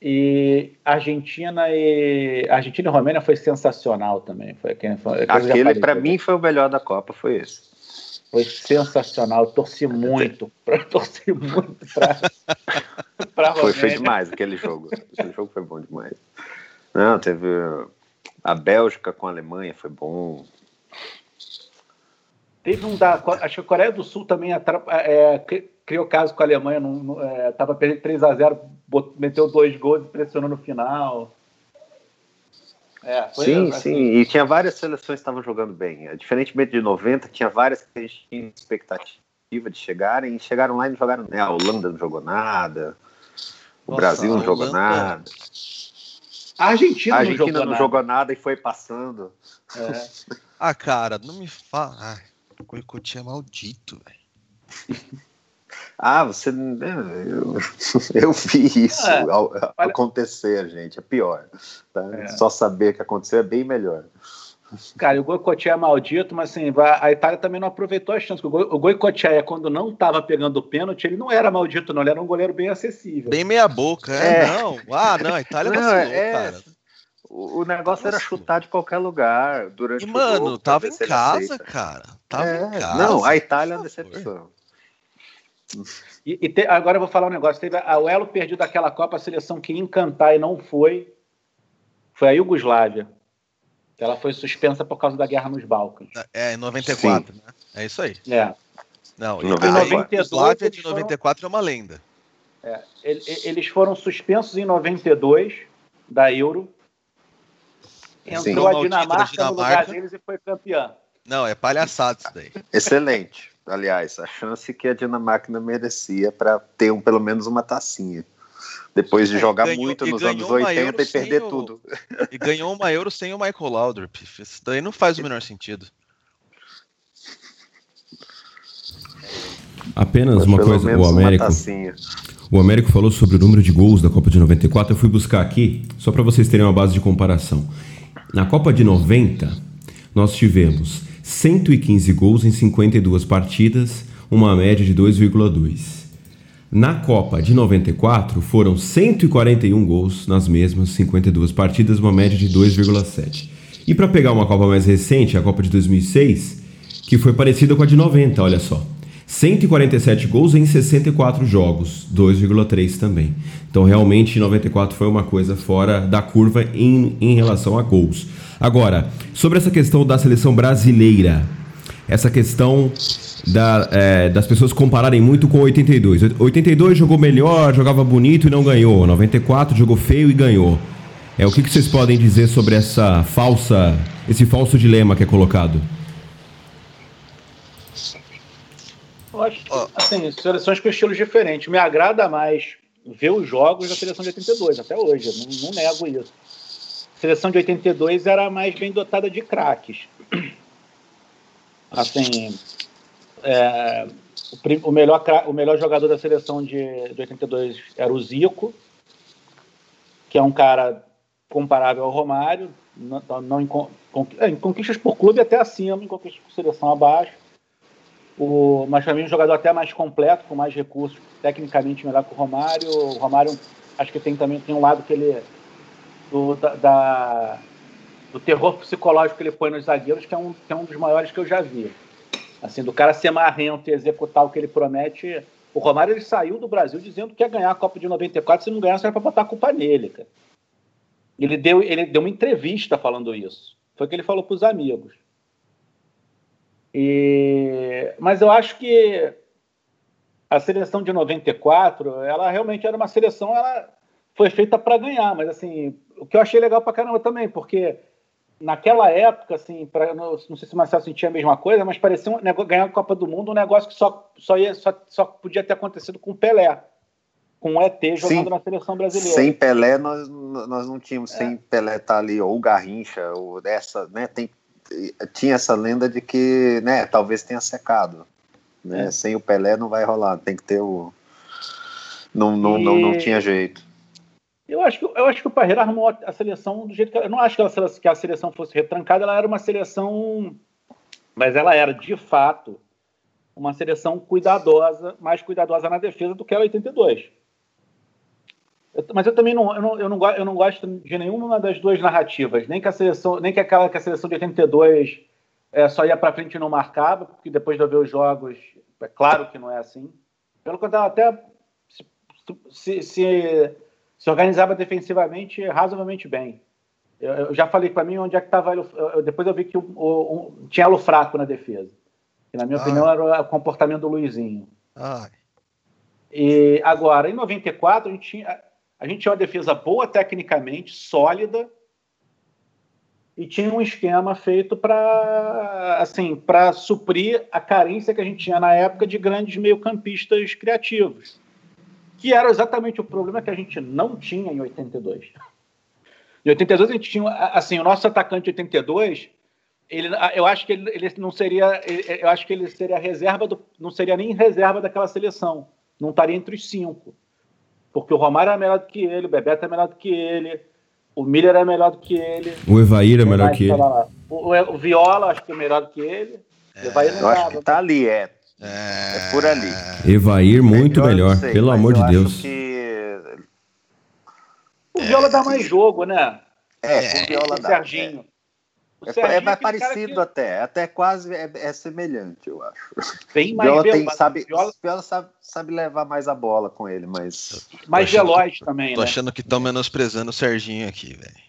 E Argentina e Argentina e Romênia foi sensacional também. Foi, foi Aquele para mim foi o melhor da Copa, foi esse. Foi sensacional, torci muito, pra, torci muito para Foi, foi demais aquele jogo. Aquele jogo foi bom demais. Não, teve a Bélgica com a Alemanha, foi bom. Teve um da. Acho que a Coreia do Sul também é, criou caso com a Alemanha, estava é, perdendo 3 a 0 meteu dois gols e pressionou no final. É, sim, assim. sim, e tinha várias seleções que estavam jogando bem. Diferentemente de 90, tinha várias que a gente tinha expectativa de chegarem, e chegaram lá e não jogaram. Né? A Holanda não jogou nada, o Nossa, Brasil não jogou nada. A Argentina, a Argentina não, jogou, não nada. jogou nada e foi passando. É. (laughs) ah, cara, não me fala. Ai, o é maldito, velho. Ah, você. Eu, (laughs) eu vi isso é, acontecer, gente. É pior. Tá? É. Só saber que aconteceu é bem melhor. Cara, o Goicoechea é maldito, mas assim, a Itália também não aproveitou a chance. O Goicoechea, quando não estava pegando o pênalti, ele não era maldito, não. Ele era um goleiro bem acessível. Bem meia boca, é. é. Não. Ah, não, a Itália (laughs) não, vacilou, é, cara. O negócio era chutar de qualquer lugar durante e, o mano, jogo. tava em casa, aceita. cara. Tava é, em casa. Não, a Itália é uma decepção. E, e te, agora eu vou falar um negócio. Teve a, o Elo perdido daquela Copa, a seleção que encantar e não foi, foi a Iugoslávia. Ela foi suspensa por causa da guerra nos Balcãs. É, em 94, Sim. né? É isso aí. É. Não, em 92, a de 94 foram... é uma lenda. É, eles foram suspensos em 92 da Euro. Entrou Sim. a Dinamarca, Dinamarca no lugar deles e foi campeã. Não, é palhaçado isso daí. Excelente aliás, a chance que a Dinamarca merecia para ter um, pelo menos uma tacinha. Depois de é, jogar ganhou, muito nos anos 80 e perder o, tudo. (laughs) E ganhou uma Euro sem o Michael Laudrup. Isso daí não faz o menor sentido. Apenas Mas uma coisa, o Américo. O Américo falou sobre o número de gols da Copa de 94. Eu fui buscar aqui, só para vocês terem uma base de comparação. Na Copa de 90, nós tivemos 115 gols em 52 partidas, uma média de 2,2. Na Copa de 94 foram 141 gols nas mesmas 52 partidas, uma média de 2,7. E para pegar uma Copa mais recente, a Copa de 2006, que foi parecida com a de 90, olha só. 147 gols em 64 jogos, 2,3 também. Então realmente 94 foi uma coisa fora da curva em, em relação a gols. Agora, sobre essa questão da seleção brasileira, essa questão da, é, das pessoas compararem muito com 82. 82 jogou melhor, jogava bonito e não ganhou. 94 jogou feio e ganhou. É o que, que vocês podem dizer sobre essa falsa, esse falso dilema que é colocado? Eu acho que, assim, seleções com estilos diferentes. Me agrada mais ver os jogos da seleção de 82, até hoje. Não, não nego isso seleção de 82 era mais bem dotada de craques. Assim, é, o, melhor, o melhor jogador da seleção de, de 82 era o Zico, que é um cara comparável ao Romário, não, não em, é, em, conquistas por clube até acima, em conquistas por seleção abaixo. O, mas mim um jogador até mais completo, com mais recursos, tecnicamente melhor que o Romário. O Romário acho que tem também tem um lado que ele do, da, da, do terror psicológico que ele põe nos zagueiros, que é, um, que é um dos maiores que eu já vi. Assim, do cara ser marrento e executar o que ele promete. O Romário ele saiu do Brasil dizendo que ia ganhar a Copa de 94, se não ganhar, era para botar a culpa nele, cara. Ele deu, ele deu uma entrevista falando isso. Foi o que ele falou para os amigos. E... Mas eu acho que a seleção de 94, ela realmente era uma seleção, ela foi feita para ganhar, mas assim, o que eu achei legal pra caramba também, porque naquela época, assim, pra, não, não sei se o Marcelo sentia a mesma coisa, mas parecia um negócio, ganhar a Copa do Mundo um negócio que só, só, ia, só, só podia ter acontecido com o Pelé. Com o ET jogando Sim. na seleção brasileira. Sem Pelé, nós, nós não tínhamos. É. Sem Pelé estar tá ali, ou Garrincha, ou dessa, né? Tem, tinha essa lenda de que, né, talvez tenha secado. Né? É. Sem o Pelé não vai rolar, tem que ter o. Não, não, e... não, não tinha jeito. Eu acho, que, eu acho que o Parreira arrumou a seleção do jeito que. Eu não acho que, ela, que a seleção fosse retrancada, ela era uma seleção. Mas ela era, de fato, uma seleção cuidadosa, mais cuidadosa na defesa do que a 82. Eu, mas eu também não eu, não, eu, não, eu não gosto de nenhuma das duas narrativas, nem que a seleção, nem que aquela que a seleção de 82 é, só ia para frente e não marcava, porque depois de ver os jogos, é claro que não é assim. Pelo contrário, até se, se, se, organizava defensivamente razoavelmente bem. Eu, eu já falei para mim onde é que estava. Depois eu vi que o, o, tinha elo fraco na defesa. Que, na minha Ai. opinião, era o comportamento do Luizinho. Ai. E agora, em 94, a gente tinha, a gente tinha uma defesa boa tecnicamente, sólida, e tinha um esquema feito para assim para suprir a carência que a gente tinha na época de grandes meio-campistas criativos, que era exatamente o problema que a gente não tinha em 82. Em 82 a gente tinha assim o nosso atacante de 82 ele, eu acho que ele, ele não seria eu acho que ele seria reserva do, não seria nem reserva daquela seleção não estaria entre os cinco porque o Romário era melhor do que ele o Bebeto é melhor do que ele o Miller é melhor do que ele. O Evair é melhor que ele. O, o, Viola acho que é melhor do que ele. É, eu acho que tá ali, é. É, é por ali. Evair muito melhor, sei, pelo amor de Deus. Que... O Viola dá mais jogo, né? É, o Viola o dá. Serginho. É, é, é mais parecido que... até, até quase é, é, semelhante, eu acho. Bem mais Viola tem, sabe, Viola... Viola sabe, sabe, levar mais a bola com ele, mas. Mais veloz também, Tô né? achando que estão menosprezando o Serginho aqui, velho.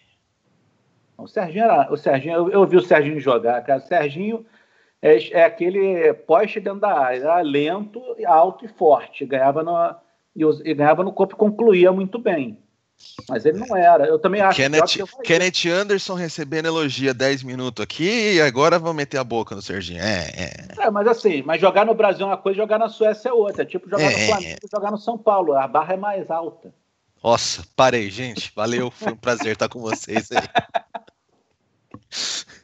O Serginho era. O Serginho, eu, eu vi o Serginho jogar, cara. O Serginho é, é aquele poste dentro da área, era lento, alto e forte. Ganhava no, e, e ganhava no corpo e concluía muito bem. Mas ele não era. Eu também acho Kenneth, que Kenneth Anderson recebendo elogia 10 minutos aqui e agora vão meter a boca no Serginho. É, é. é, mas assim, mas jogar no Brasil é uma coisa, jogar na Suécia é outra. É tipo jogar é, no Flamengo e jogar no São Paulo. A barra é mais alta. Nossa, parei, gente. Valeu, foi um prazer estar com vocês aí. (laughs)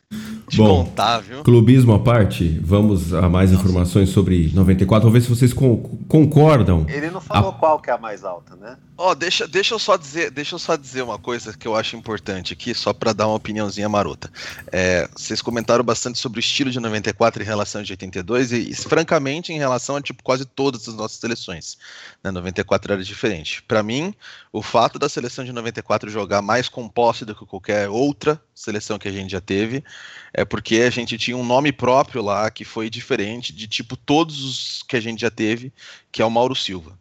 Bom, contar, viu? Clubismo à parte, vamos a mais Nossa. informações sobre 94. Vamos ver se vocês concordam. Ele não falou a... qual que é a mais alta, né? Ó, oh, deixa, deixa, eu só dizer, deixa eu só dizer uma coisa que eu acho importante aqui, só para dar uma opiniãozinha marota. É, vocês comentaram bastante sobre o estilo de 94 em relação de 82 e, e, francamente, em relação a tipo quase todas as nossas seleções. Né? 94 era diferente. Para mim, o fato da seleção de 94 jogar mais com posse do que qualquer outra seleção que a gente já teve é porque a gente tinha um nome próprio lá que foi diferente de tipo todos os que a gente já teve, que é o Mauro Silva.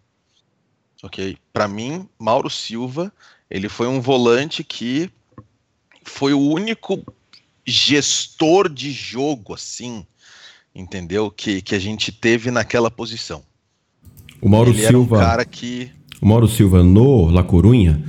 Ok? Para mim, Mauro Silva, ele foi um volante que foi o único gestor de jogo, assim, entendeu? Que, que a gente teve naquela posição. O Mauro ele Silva. Um cara que. O Mauro Silva no La Corunha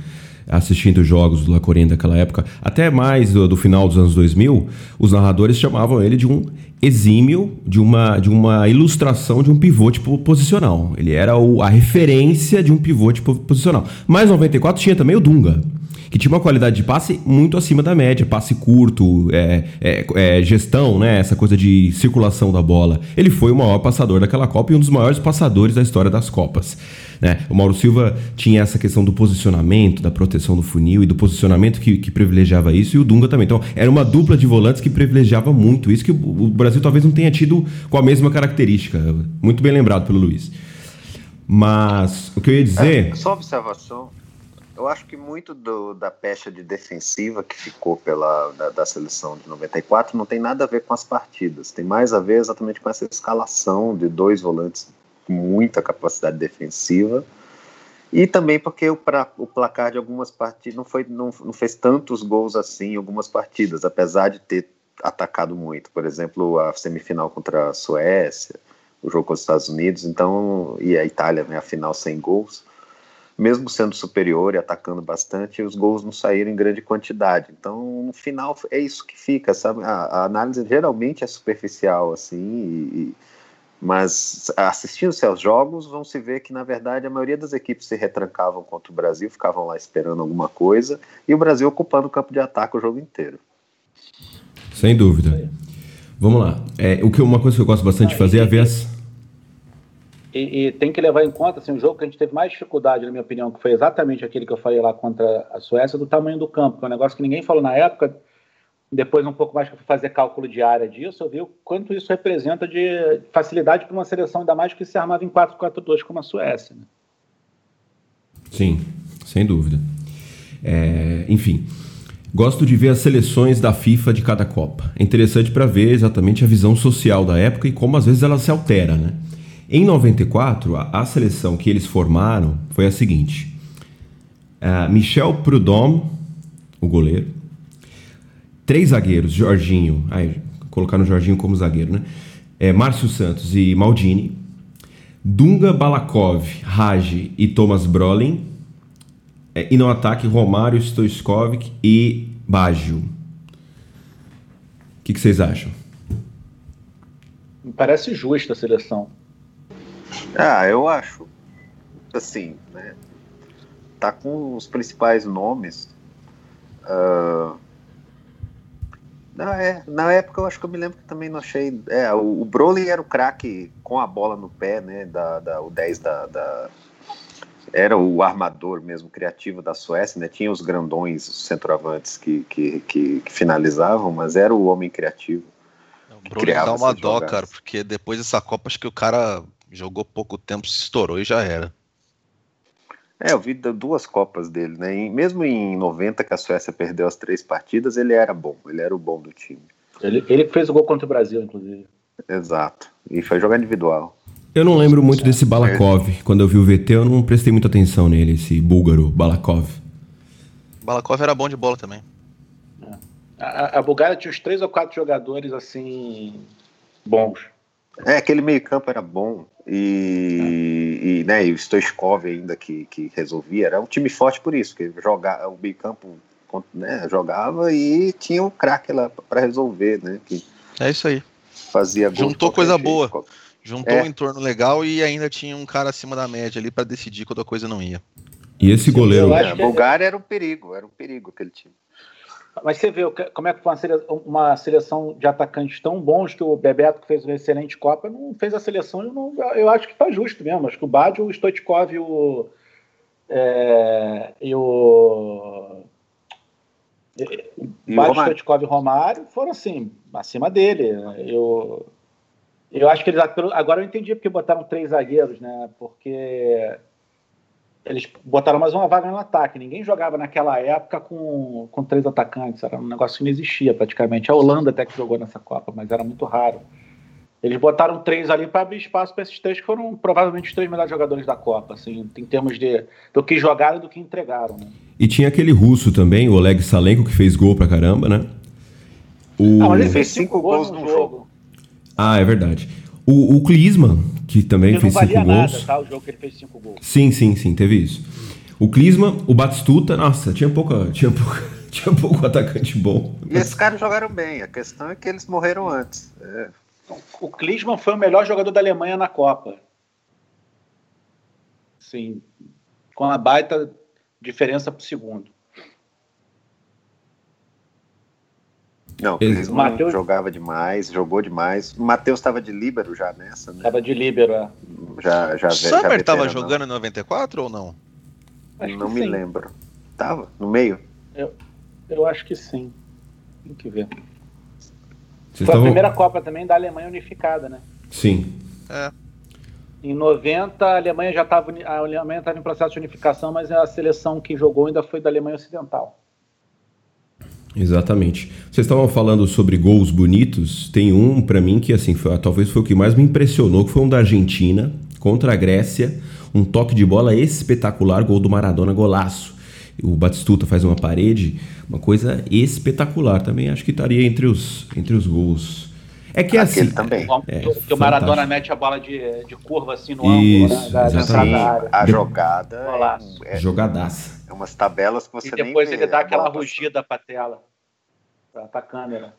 assistindo jogos do La daquela época, até mais do, do, final dos anos 2000, os narradores chamavam ele de um exímio, de uma, de uma ilustração de um pivote posicional. Ele era o, a referência de um pivote posicional. Mas 94 tinha também o Dunga que tinha uma qualidade de passe muito acima da média, passe curto, é, é, é, gestão, né? Essa coisa de circulação da bola. Ele foi o maior passador daquela Copa e um dos maiores passadores da história das Copas. Né? O Mauro Silva tinha essa questão do posicionamento, da proteção do funil e do posicionamento que, que privilegiava isso, e o Dunga também. Então, era uma dupla de volantes que privilegiava muito isso, que o, Brasil talvez não tenha tido com a mesma característica. Muito bem lembrado pelo Luiz. Mas o que eu ia dizer. É, só observação. Eu acho que muito do, da pecha de defensiva que ficou pela da, da, seleção de 94 não tem nada a ver com as partidas, tem mais a ver exatamente com essa escalação de dois volantes com muita capacidade defensiva e também porque o, pra, o placar de algumas partidas não, foi, não, não fez tantos gols assim em algumas partidas, apesar de ter atacado muito. Por exemplo, a semifinal contra a Suécia, o jogo com os Estados Unidos, então e a Itália, né, a final sem gols mesmo sendo superior e atacando bastante, os gols não saíram em grande quantidade. Então, no final, é isso que fica, sabe? A, a análise geralmente é superficial, assim, e, mas assistindo-se aos jogos, vão se ver que, na verdade, a maioria das equipes se retrancavam contra o Brasil, ficavam lá esperando alguma coisa, e o Brasil ocupando o campo de ataque o jogo inteiro. Sem dúvida. Vamos lá. É, o que uma coisa que eu gosto bastante de fazer é ver as. E, e, tem que levar em conta, assim, o jogo que a gente teve mais dificuldade, na minha opinião, que foi exatamente aquele que eu falei lá contra a Suécia, do tamanho do campo, que é um negócio que ninguém falou na época. Depois, um pouco mais que eu fui fazer cálculo de área disso, eu vi o quanto isso representa de facilidade para uma seleção, ainda mais que se armava em 4-4-2 como a Suécia. Né? Sim, sem dúvida. É, enfim, gosto de ver as seleções da FIFA de cada Copa. É interessante para ver exatamente a visão social da época e como às vezes ela se altera, né? Em 94, a, a seleção que eles formaram foi a seguinte: uh, Michel Prudhomme, o goleiro, três zagueiros, Jorginho, aí, colocar no Jorginho como zagueiro, né? É, Márcio Santos e Maldini, Dunga Balakov, Raj e Thomas Brolin, é, e no ataque Romário, Stoichkovic e Baggio. O que, que vocês acham? Me parece justa a seleção. Ah, eu acho. Assim, né? Tá com os principais nomes. Uh, não, é, na época eu acho que eu me lembro que também não achei. É, o, o Broly era o craque com a bola no pé, né? Da, da, o 10 da, da, Era o armador mesmo criativo da Suécia, né? Tinha os grandões, os centroavantes que, que, que, que finalizavam, mas era o homem criativo. O Broly dá uma dó, cara, porque depois dessa Copa acho que o cara jogou pouco tempo, se estourou e já era. É, eu vi duas Copas dele, né? E mesmo em 90, que a Suécia perdeu as três partidas, ele era bom, ele era o bom do time. Ele, ele fez o gol contra o Brasil, inclusive. Exato. E foi jogar individual. Eu não lembro muito desse Balakov. Quando eu vi o VT, eu não prestei muita atenção nele, esse búlgaro Balakov. Balakov era bom de bola também. É. A, a Bulgária tinha uns três ou quatro jogadores assim bons. É, aquele meio-campo era bom. E, é. e, né, e o Stoichkov ainda que, que resolvia. Era um time forte por isso, que jogar, o meio-campo né, jogava e tinha um craque lá para resolver, né? Que é isso aí. Fazia Juntou coisa jeito. boa. Juntou é. um entorno legal e ainda tinha um cara acima da média ali para decidir quando a coisa não ia. E esse goleiro. É, a Bulgária era um perigo, era um perigo aquele time. Mas você vê como é que foi uma seleção, uma seleção de atacantes tão bons que o Bebeto, que fez uma excelente Copa, não fez a seleção. Eu, não, eu acho que está justo mesmo. Acho que o Bad, o Stoichkov e o. É, e o. E, Bad, Stoichkov e Romário foram assim, acima dele. Eu, eu acho que eles. Agora eu entendi porque botaram três zagueiros, né? Porque eles botaram mais uma vaga no ataque. Ninguém jogava naquela época com, com três atacantes. Era um negócio que não existia praticamente. A Holanda até que jogou nessa Copa, mas era muito raro. Eles botaram três ali para abrir espaço para esses três que foram provavelmente os três melhores jogadores da Copa, assim, em termos de do que jogaram e do que entregaram. Né? E tinha aquele russo também, o Oleg Salenko, que fez gol pra caramba, né? O... Não, ele fez cinco, gols no jogo. jogo. Ah, é verdade. O, o Klinsmann, que também Porque fez cinco gols. Nada, tá? O jogo que ele fez cinco gols. Sim, sim, sim, teve isso. O Klinsmann, o Batistuta, nossa, tinha pouca, tinha pouca, (laughs) tinha pouco atacante bom. E esses caras jogaram bem. A questão é que eles morreram antes. É. O Klinsmann foi o melhor jogador da Alemanha na Copa. Sim, com a baita diferença pro segundo. Não, o Mateus... jogava demais, jogou demais. O Matheus estava de líbero já nessa, né? Tava de líbero, é. Já, já, o Summer estava jogando em 94 ou não? Acho não me sim. lembro. Tava? No meio? Eu, eu acho que sim. Tem que ver. Vocês Foi a primeira Copa também da Alemanha unificada, né? Sim. É. Em 90, a Alemanha já estava. A Alemanha estava em processo de unificação, mas a seleção que jogou ainda foi da Alemanha Ocidental. Exatamente. Vocês estavam falando sobre gols bonitos. Tem um para mim que assim foi, talvez foi o que mais me impressionou, que foi um da Argentina contra a Grécia, um toque de bola espetacular, gol do Maradona, golaço. O Batistuta faz uma parede, uma coisa espetacular. Também acho que estaria entre os entre os gols. É que Aquele assim. também. É, que o Maradona mete a bola de, de curva assim no Isso, ângulo, né? exatamente. A jogada. É, é, Jogadaça. É umas tabelas que você E depois ele dá aquela rugida pra tela, pra, pra câmera.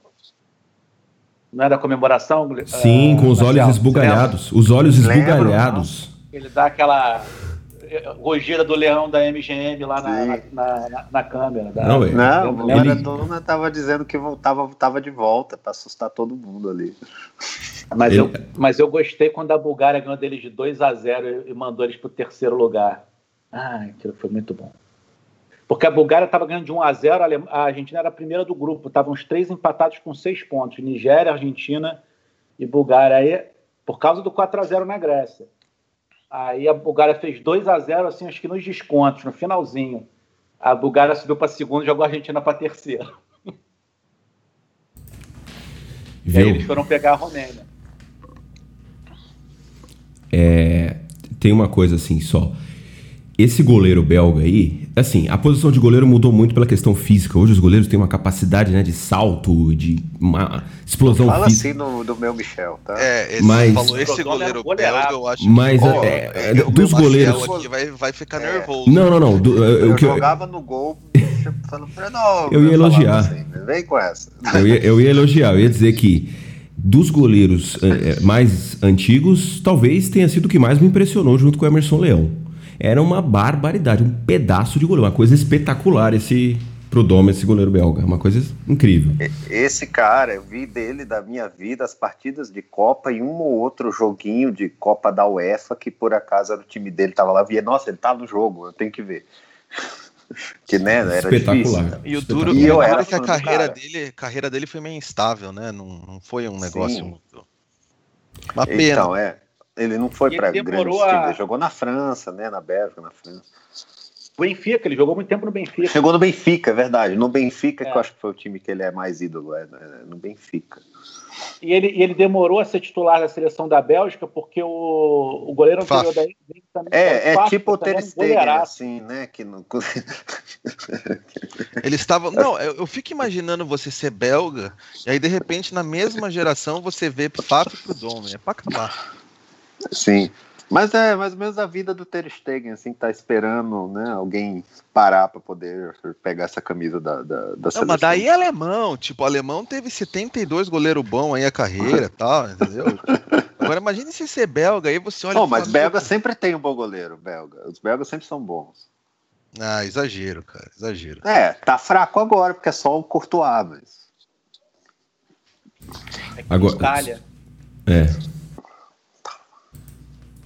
Não é da comemoração? Sim, uh, com os olhos esbugalhados. Os olhos esbugalhados. Ele dá aquela. Rugida do leão da MGM lá na, na, na, na, câmera. Da, não, não o Maradona estava dizendo que voltava, tava de volta para assustar todo mundo ali. Mas, ele... eu, mas eu gostei quando a Bulgária ganhou deles de 2 a 0 e mandou eles para o terceiro lugar. Ah, aquilo foi muito bom. Porque a Bulgária estava ganhando de 1 a 0 a Argentina era a primeira do grupo. Estavam os três empatados com seis pontos. Nigéria, Argentina e Bulgária. Aí, por causa do 4 a 0 na Grécia. Aí a Bulgária fez 2 a 0 assim, acho que nos descontos, no finalzinho. A Bulgária subiu para segunda e jogou a Argentina para terceira. E aí eles foram pegar a Romênia. É, tem uma coisa assim só. Esse goleiro belga aí, assim, a posição de goleiro mudou muito pela questão física. Hoje os goleiros têm uma capacidade né, de salto, de uma explosão Fala física. Fala assim no, do meu Michel, tá? É, esse, mas, falou esse goleiro belga, eu acho mas, que... Mas, é, é, dos goleiros... aqui vai, vai ficar é. nervoso. Não, não, não. Do, eu, eu jogava no gol, falando pra não... Eu ia elogiar. Assim, vem com essa. Eu ia, eu ia elogiar, eu ia dizer que dos goleiros é, mais antigos, talvez tenha sido o que mais me impressionou junto com o Emerson Leão era uma barbaridade, um pedaço de goleiro, uma coisa espetacular esse pro Dom, esse goleiro belga, uma coisa incrível. Esse cara, eu vi dele da minha vida as partidas de Copa e um ou outro joguinho de Copa da UEFA que por acaso era o time dele tava lá, via, nossa, ele tá no jogo, eu tenho que ver. (laughs) que né, era espetacular. Difícil. E o duro, e eu era que a carreira dele, carreira dele foi meio instável, né? Não, não foi um negócio Sim. muito uma pena. Então, é. Ele não foi para grandes a... ele jogou na França, né? Na Bélgica, na França. Benfica, ele jogou muito tempo no Benfica. Chegou no Benfica, é verdade. No Benfica, é. que eu acho que foi o time que ele é mais ídolo, é, né, no Benfica. E ele, ele demorou a ser titular da seleção da Bélgica porque o, o goleiro anterior da também É, é tipo o Ter Stegen, assim, né? Que não... (laughs) ele estava... Não, eu, eu, fico imaginando você ser belga e aí, de repente, na mesma geração, você vê Fábio pro Dom, é pra acabar. Sim. Mas é mais ou menos a vida do Ter Stegen, assim, tá esperando né, alguém parar para poder pegar essa camisa da, da, da Não, seleção. Mas daí é alemão, tipo, o alemão teve 72 goleiro bom aí a carreira e tal, entendeu? (laughs) Agora imagine se ser belga, aí você olha... Não, mas belga sempre tem um bom goleiro, belga. Os belgas sempre são bons. Ah, exagero, cara, exagero. É, tá fraco agora, porque é só o Courtois, mas... É agora... Itália. É.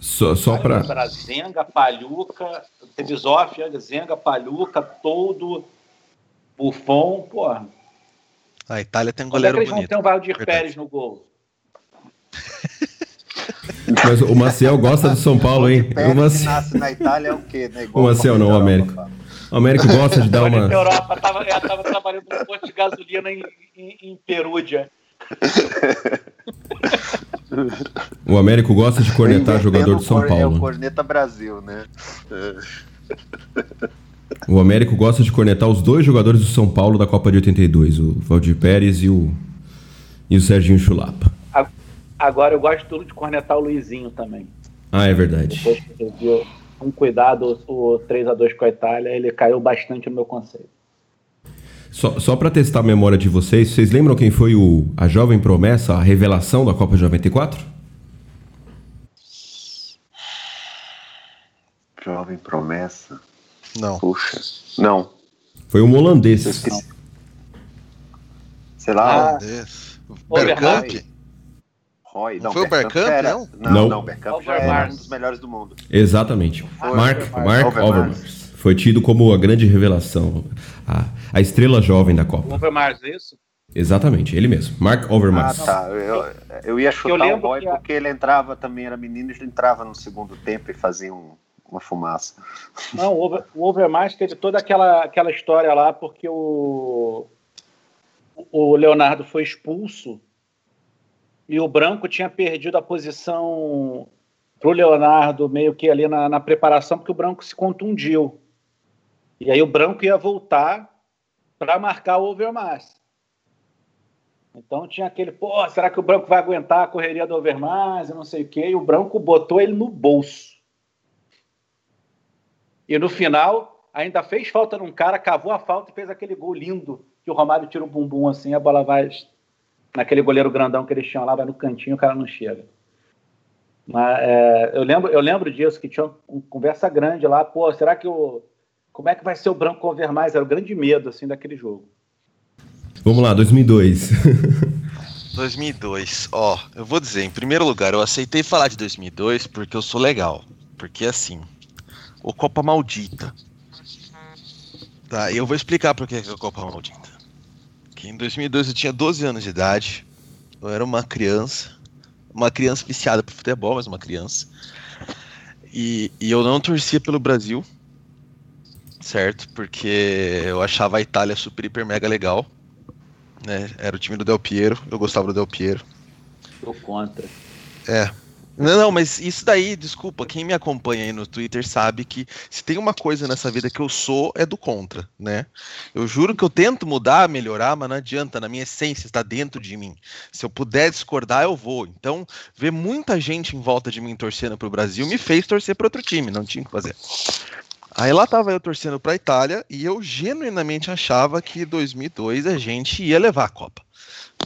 Só, só para. Zenga, Palhuca, Tebisoff, Zenga, Palhuca, Todo, Buffon, porra. A Itália tem um goleiro Quando é que eles bonito. vão ter o Valdir Pérez no gol? (laughs) Mas o Maciel gosta do São Paulo, hein? O Maciel... nasce na Itália é o quê? Né? o Maciel não, o Américo. O Américo gosta de dar uma. Europa, tava, ela tava trabalhando no posto de gasolina em, em, em Perúdia. O Américo gosta de cornetar jogador do São Paulo. É o Corneta Brasil, né? O Américo gosta de cornetar os dois jogadores do São Paulo da Copa de 82, o Valdir Pérez e o, e o Serginho Chulapa. Agora eu gosto tudo de cornetar o Luizinho também. Ah, é verdade. Depois que viu um cuidado o 3 a 2 com a Itália, ele caiu bastante no meu conceito. Só, só para testar a memória de vocês, vocês lembram quem foi o, a jovem promessa, a revelação da Copa de 94? Jovem promessa? Não. Puxa, não. Foi um holandês. Sei lá. Ah, Bergkamp? Roy. Não, não foi o Bergkamp, era... não? Não, não, Bergkamp já era um dos melhores do mundo. Exatamente. Mark, Mark Overmars. Foi tido como a grande revelação, a, a estrela jovem da Copa. Overmars, isso? Exatamente, ele mesmo. Mark Overmars. Ah, tá. Eu, eu ia chutar eu o Roy porque ele entrava também, era menino, ele entrava no segundo tempo e fazia um, uma fumaça. Não, o, Overmars teve toda aquela, aquela história lá porque o, o Leonardo foi expulso e o Branco tinha perdido a posição para o Leonardo meio que ali na, na preparação porque o Branco se contundiu. E aí o branco ia voltar para marcar o Overmars. Então tinha aquele, pô, será que o branco vai aguentar a correria do Overmars e não sei o quê? E o branco botou ele no bolso. E no final, ainda fez falta num cara, cavou a falta e fez aquele gol lindo que o Romário tira o bumbum assim, a bola vai naquele goleiro grandão que eles tinham lá, vai no cantinho, o cara não chega. Mas, é, eu, lembro, eu lembro disso, que tinha uma conversa grande lá, pô, será que o. Como é que vai ser o Branco Over mais? Era o grande medo, assim, daquele jogo. Vamos lá, 2002. 2002, (laughs) ó, eu vou dizer, em primeiro lugar, eu aceitei falar de 2002 porque eu sou legal. Porque assim, o Copa Maldita. Tá, eu vou explicar por que é a Copa Maldita. Que em 2002 eu tinha 12 anos de idade, eu era uma criança, uma criança viciada por futebol, mas uma criança. E, e eu não torcia pelo Brasil, certo? Porque eu achava a Itália super, hiper, mega legal. Né? Era o time do Del Piero, eu gostava do Del Piero. Sou contra. É. Não, não, mas isso daí, desculpa, quem me acompanha aí no Twitter sabe que se tem uma coisa nessa vida que eu sou, é do contra, né? Eu juro que eu tento mudar, melhorar, mas não adianta, na minha essência, está dentro de mim. Se eu puder discordar, eu vou. Então, ver muita gente em volta de mim torcendo para o Brasil me fez torcer para outro time, não tinha o que fazer. Aí lá tava eu torcendo para a Itália e eu genuinamente achava que 2002 a gente ia levar a Copa.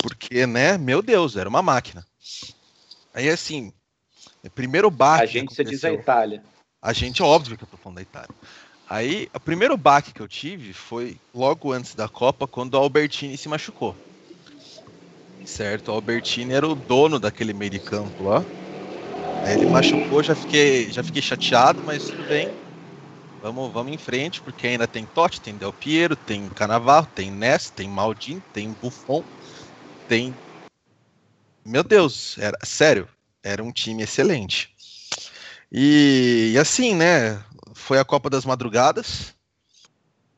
Porque, né, meu Deus, era uma máquina. Aí assim, primeiro baque. A gente, você diz a Itália. A gente, óbvio que eu tô falando da Itália. Aí, o primeiro baque que eu tive foi logo antes da Copa, quando o Albertini se machucou. Certo? O Albertini era o dono daquele meio de campo lá. Aí ele machucou, já fiquei, já fiquei chateado, mas tudo bem. Vamos, vamos em frente, porque ainda tem Totti, tem Del Piero, tem Canavarro, tem Ness, tem Maldini, tem Buffon, tem. Meu Deus, era sério, era um time excelente. E, e assim, né? Foi a Copa das Madrugadas,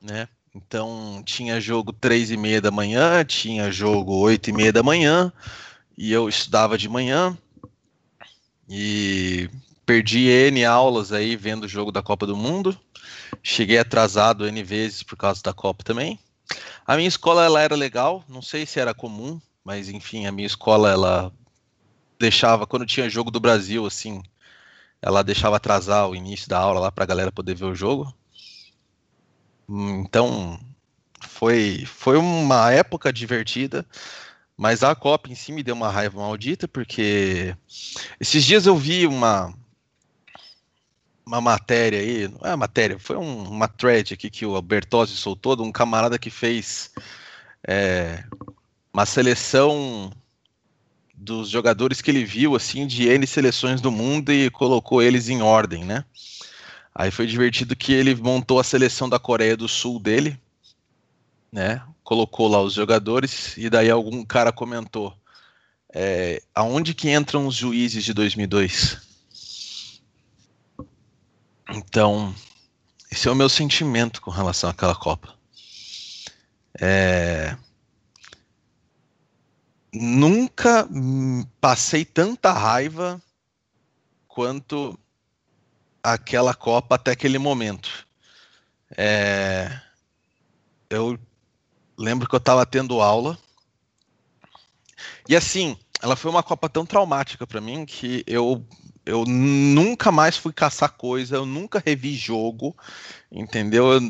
né? Então tinha jogo três e meia da manhã, tinha jogo oito e meia da manhã, e eu estudava de manhã e perdi N aulas aí vendo o jogo da Copa do Mundo. Cheguei atrasado N vezes por causa da Copa também. A minha escola ela era legal, não sei se era comum, mas enfim, a minha escola ela deixava, quando tinha jogo do Brasil, assim, ela deixava atrasar o início da aula lá para a galera poder ver o jogo. Então, foi, foi uma época divertida, mas a Copa em si me deu uma raiva maldita, porque esses dias eu vi uma, uma matéria aí, não é matéria, foi um, uma thread aqui que o Albertozzi soltou de um camarada que fez é, uma seleção dos jogadores que ele viu assim de N seleções do mundo e colocou eles em ordem, né? Aí foi divertido que ele montou a seleção da Coreia do Sul dele, né? Colocou lá os jogadores e daí algum cara comentou: é, aonde que entram os juízes de 2002? Então, esse é o meu sentimento com relação àquela Copa. É, nunca passei tanta raiva quanto aquela Copa até aquele momento. É, eu lembro que eu estava tendo aula e assim, ela foi uma Copa tão traumática para mim que eu eu nunca mais fui caçar coisa, eu nunca revi jogo, entendeu? Eu,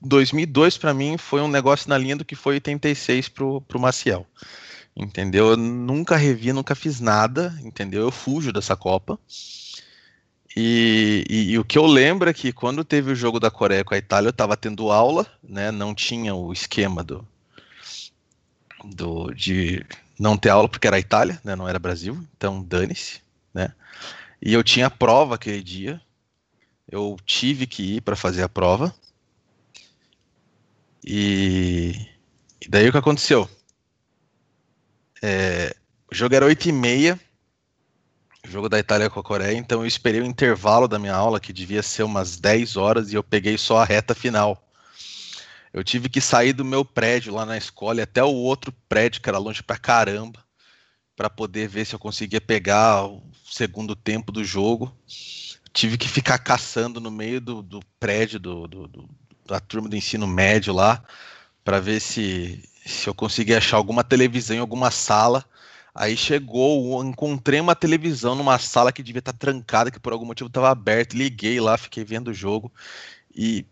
2002 para mim foi um negócio na linha do que foi 86 pro, pro Maciel. Entendeu? Eu nunca revi, nunca fiz nada, entendeu? Eu fujo dessa Copa. E, e, e, o que eu lembro é que quando teve o jogo da Coreia com a Itália, eu estava tendo aula, né? Não tinha o esquema do, do de não ter aula porque era Itália, né? Não era Brasil, então dane-se, né? E eu tinha prova aquele dia. Eu tive que ir para fazer a prova. E, e daí o que aconteceu? É, o jogo era 8 e meia, jogo da Itália com a Coreia, então eu esperei o intervalo da minha aula, que devia ser umas 10 horas, e eu peguei só a reta final. Eu tive que sair do meu prédio lá na escola até o outro prédio, que era longe pra caramba, para poder ver se eu conseguia pegar segundo tempo do jogo. Tive que ficar caçando no meio do, do prédio do, do, do, da turma do ensino médio lá, para ver se se eu conseguir achar alguma televisão em alguma sala. Aí chegou, encontrei uma televisão numa sala que devia estar trancada, que por algum motivo estava aberta. Liguei lá, fiquei vendo o jogo. E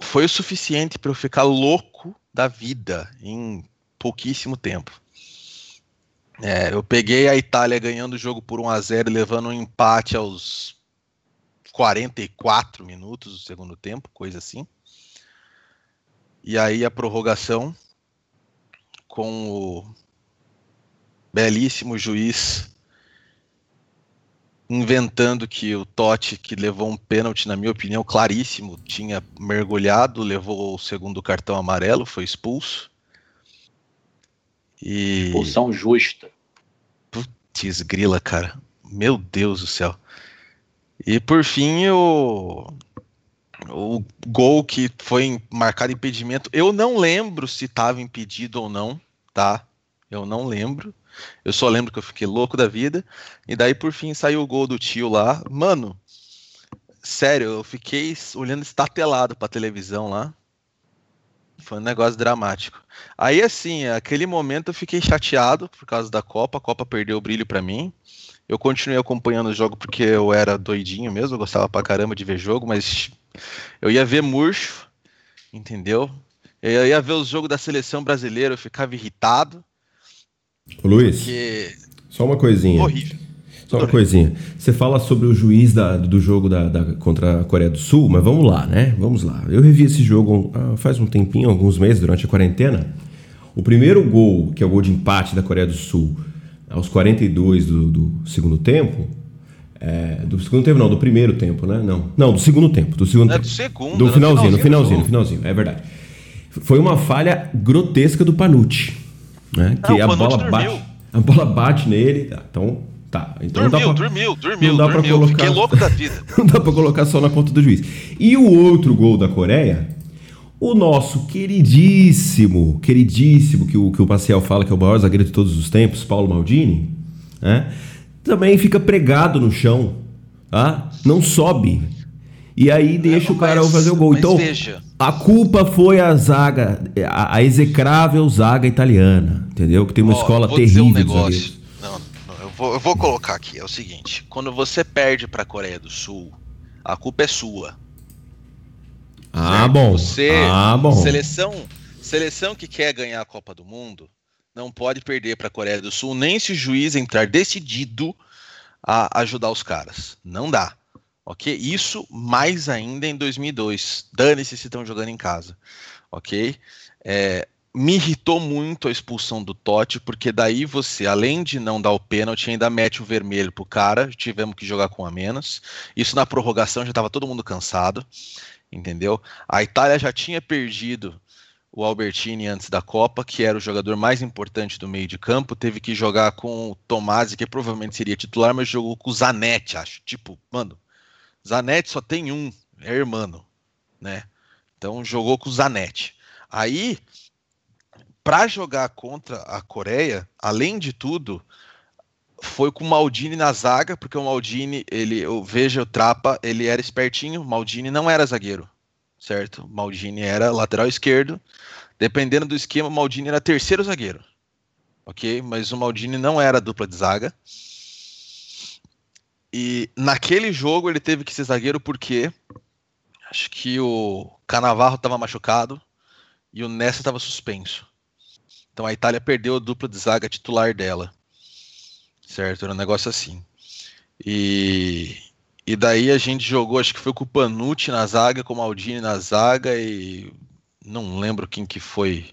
foi o suficiente para eu ficar louco da vida em pouquíssimo tempo. É, eu peguei a Itália ganhando o jogo por 1 a 0 levando um empate aos 44 minutos do segundo tempo, coisa assim. E aí a prorrogação com o belíssimo juiz inventando que o Totti, que levou um pênalti, na minha opinião, claríssimo, tinha mergulhado, levou o segundo cartão amarelo, foi expulso. E... Expulsão justa. Putz, grila, cara. Meu Deus do céu. E por fim, o, o gol que foi marcado impedimento, eu não lembro se estava impedido ou não, tá? Eu não lembro. Eu só lembro que eu fiquei louco da vida. E daí, por fim, saiu o gol do tio lá. Mano, sério, eu fiquei olhando estatelado pra televisão lá. Foi um negócio dramático. Aí, assim, aquele momento eu fiquei chateado por causa da Copa. A Copa perdeu o brilho para mim. Eu continuei acompanhando o jogo porque eu era doidinho mesmo. Eu gostava pra caramba de ver jogo, mas eu ia ver murcho, entendeu? Eu ia ver os jogos da seleção brasileira, eu ficava irritado. Ô, Luiz, porque... só uma coisinha. Horrível. Só uma coisinha. Você fala sobre o juiz da, do jogo da, da, contra a Coreia do Sul, mas vamos lá, né? Vamos lá. Eu revi esse jogo ah, faz um tempinho, alguns meses, durante a quarentena. O primeiro gol, que é o gol de empate da Coreia do Sul, aos 42 do, do segundo tempo. É, do segundo tempo, não, do primeiro tempo, né? Não, não, do segundo tempo. Do segundo é do segundo. Do finalzinho, no finalzinho, no finalzinho, é verdade. Foi uma falha grotesca do Panucci. Né? Que não, a bola dormiu. bate. A bola bate nele. Tá, então, tá. Então dormiu, pra, dormiu, dormiu, não dá dormiu. Colocar, Fiquei louco da vida. (laughs) não dá pra colocar só na conta do juiz. E o outro gol da Coreia, o nosso queridíssimo, queridíssimo, que o, que o Maciel fala que é o maior zagueiro de todos os tempos, Paulo Maldini, né? também fica pregado no chão, tá? não sobe. E aí deixa é, o cara mas, fazer o gol. Então, veja. a culpa foi a zaga, a, a, execrável zaga italiana, entendeu? Que tem uma escola terrível. Um negócio. Vou, eu vou colocar aqui, é o seguinte, quando você perde para a Coreia do Sul, a culpa é sua. Ah, certo? bom. Você, ah, bom. Seleção, seleção que quer ganhar a Copa do Mundo, não pode perder para a Coreia do Sul, nem se o juiz entrar decidido a ajudar os caras. Não dá. Ok? Isso mais ainda em 2002. Dane-se se estão jogando em casa. Ok? É, me irritou muito a expulsão do Totti, porque daí você, além de não dar o pênalti, ainda mete o vermelho pro cara. Tivemos que jogar com a menos. Isso na prorrogação já estava todo mundo cansado. Entendeu? A Itália já tinha perdido o Albertini antes da Copa, que era o jogador mais importante do meio de campo, teve que jogar com o Tomasi, que provavelmente seria titular, mas jogou com o Zanetti, acho. Tipo, mano, Zanetti só tem um, é irmão, né? Então jogou com o Zanetti. Aí, para jogar contra a Coreia, além de tudo, foi com o Maldini na zaga, porque o Maldini, ele, eu vejo o Trapa, ele era espertinho, o Maldini não era zagueiro certo? Maldini era lateral esquerdo. Dependendo do esquema, Maldini era terceiro zagueiro. Ok? Mas o Maldini não era dupla de zaga. E naquele jogo ele teve que ser zagueiro porque acho que o Canavarro estava machucado e o Nessa estava suspenso. Então a Itália perdeu a dupla de zaga titular dela. Certo? Era um negócio assim. E e daí a gente jogou, acho que foi com o Panucci na zaga, com o Maldini na zaga e não lembro quem que foi,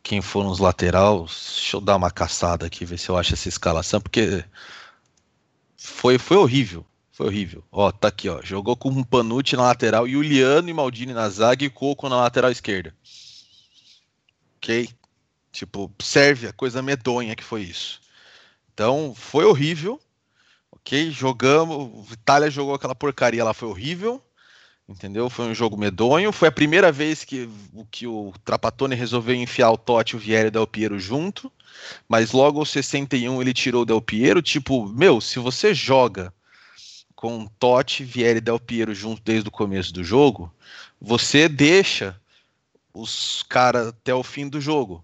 quem foram os laterais. Deixa eu dar uma caçada aqui, ver se eu acho essa escalação, porque foi, foi horrível. Foi horrível. Ó, tá aqui, ó. Jogou com o Panucci na lateral, Juliano e Maldini na zaga e Coco na lateral esquerda. Ok? Tipo, serve a coisa medonha que foi isso. Então, foi horrível ok, jogamos. Itália jogou aquela porcaria lá, foi horrível. Entendeu? Foi um jogo medonho. Foi a primeira vez que, que o Trapatone resolveu enfiar o Totti, o Vieira e o Del Piero junto. Mas logo aos 61 ele tirou o Del Piero. Tipo, meu, se você joga com Totti, Vieira e Del Piero junto desde o começo do jogo, você deixa os caras até o fim do jogo.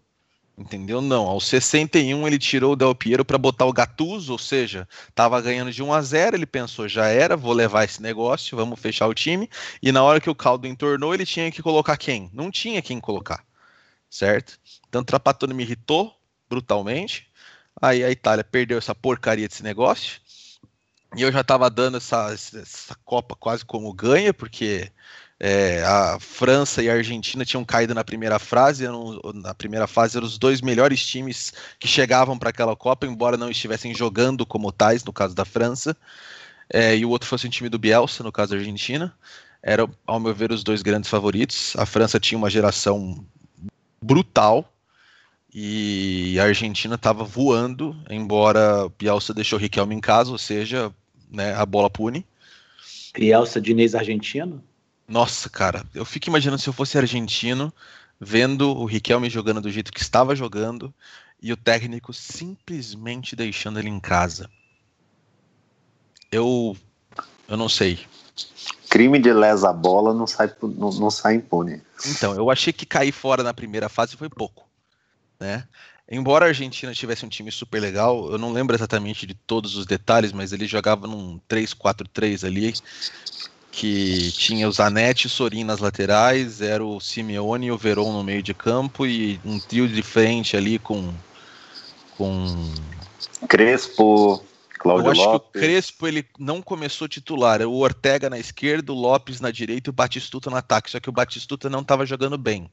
Entendeu? Não. Aos 61 ele tirou o Del Piero para botar o Gattuso, ou seja, estava ganhando de 1 a 0, ele pensou, já era, vou levar esse negócio, vamos fechar o time. E na hora que o caldo entornou, ele tinha que colocar quem? Não tinha quem colocar. Certo? Então Trapattoni me irritou brutalmente. Aí a Itália perdeu essa porcaria desse negócio. E eu já estava dando essa, essa Copa quase como ganha, porque é, a França e a Argentina tinham caído na primeira fase. Eram, na primeira fase eram os dois melhores times que chegavam para aquela Copa, embora não estivessem jogando como tais, no caso da França. É, e o outro fosse um time do Bielsa, no caso da Argentina. Eram, ao meu ver, os dois grandes favoritos. A França tinha uma geração brutal e a Argentina estava voando, embora Bielsa deixou Riquelme em casa, ou seja, né, a bola pune. Bielsa Diniz argentino? Nossa, cara, eu fico imaginando se eu fosse argentino, vendo o Riquelme jogando do jeito que estava jogando e o técnico simplesmente deixando ele em casa. Eu, eu não sei. Crime de lesa bola não sai, não, não sai impune. Então, eu achei que cair fora na primeira fase foi pouco, né? Embora a Argentina tivesse um time super legal, eu não lembro exatamente de todos os detalhes, mas ele jogava num 3-4-3 ali, que tinha o Zanetti e o Sorin nas laterais, era o Simeone e o Veron no meio de campo e um trio de frente ali com com Crespo, Cláudio Eu acho Lopes. que o Crespo ele não começou titular, o Ortega na esquerda, o Lopes na direita e o Batistuta no ataque, só que o Batistuta não estava jogando bem.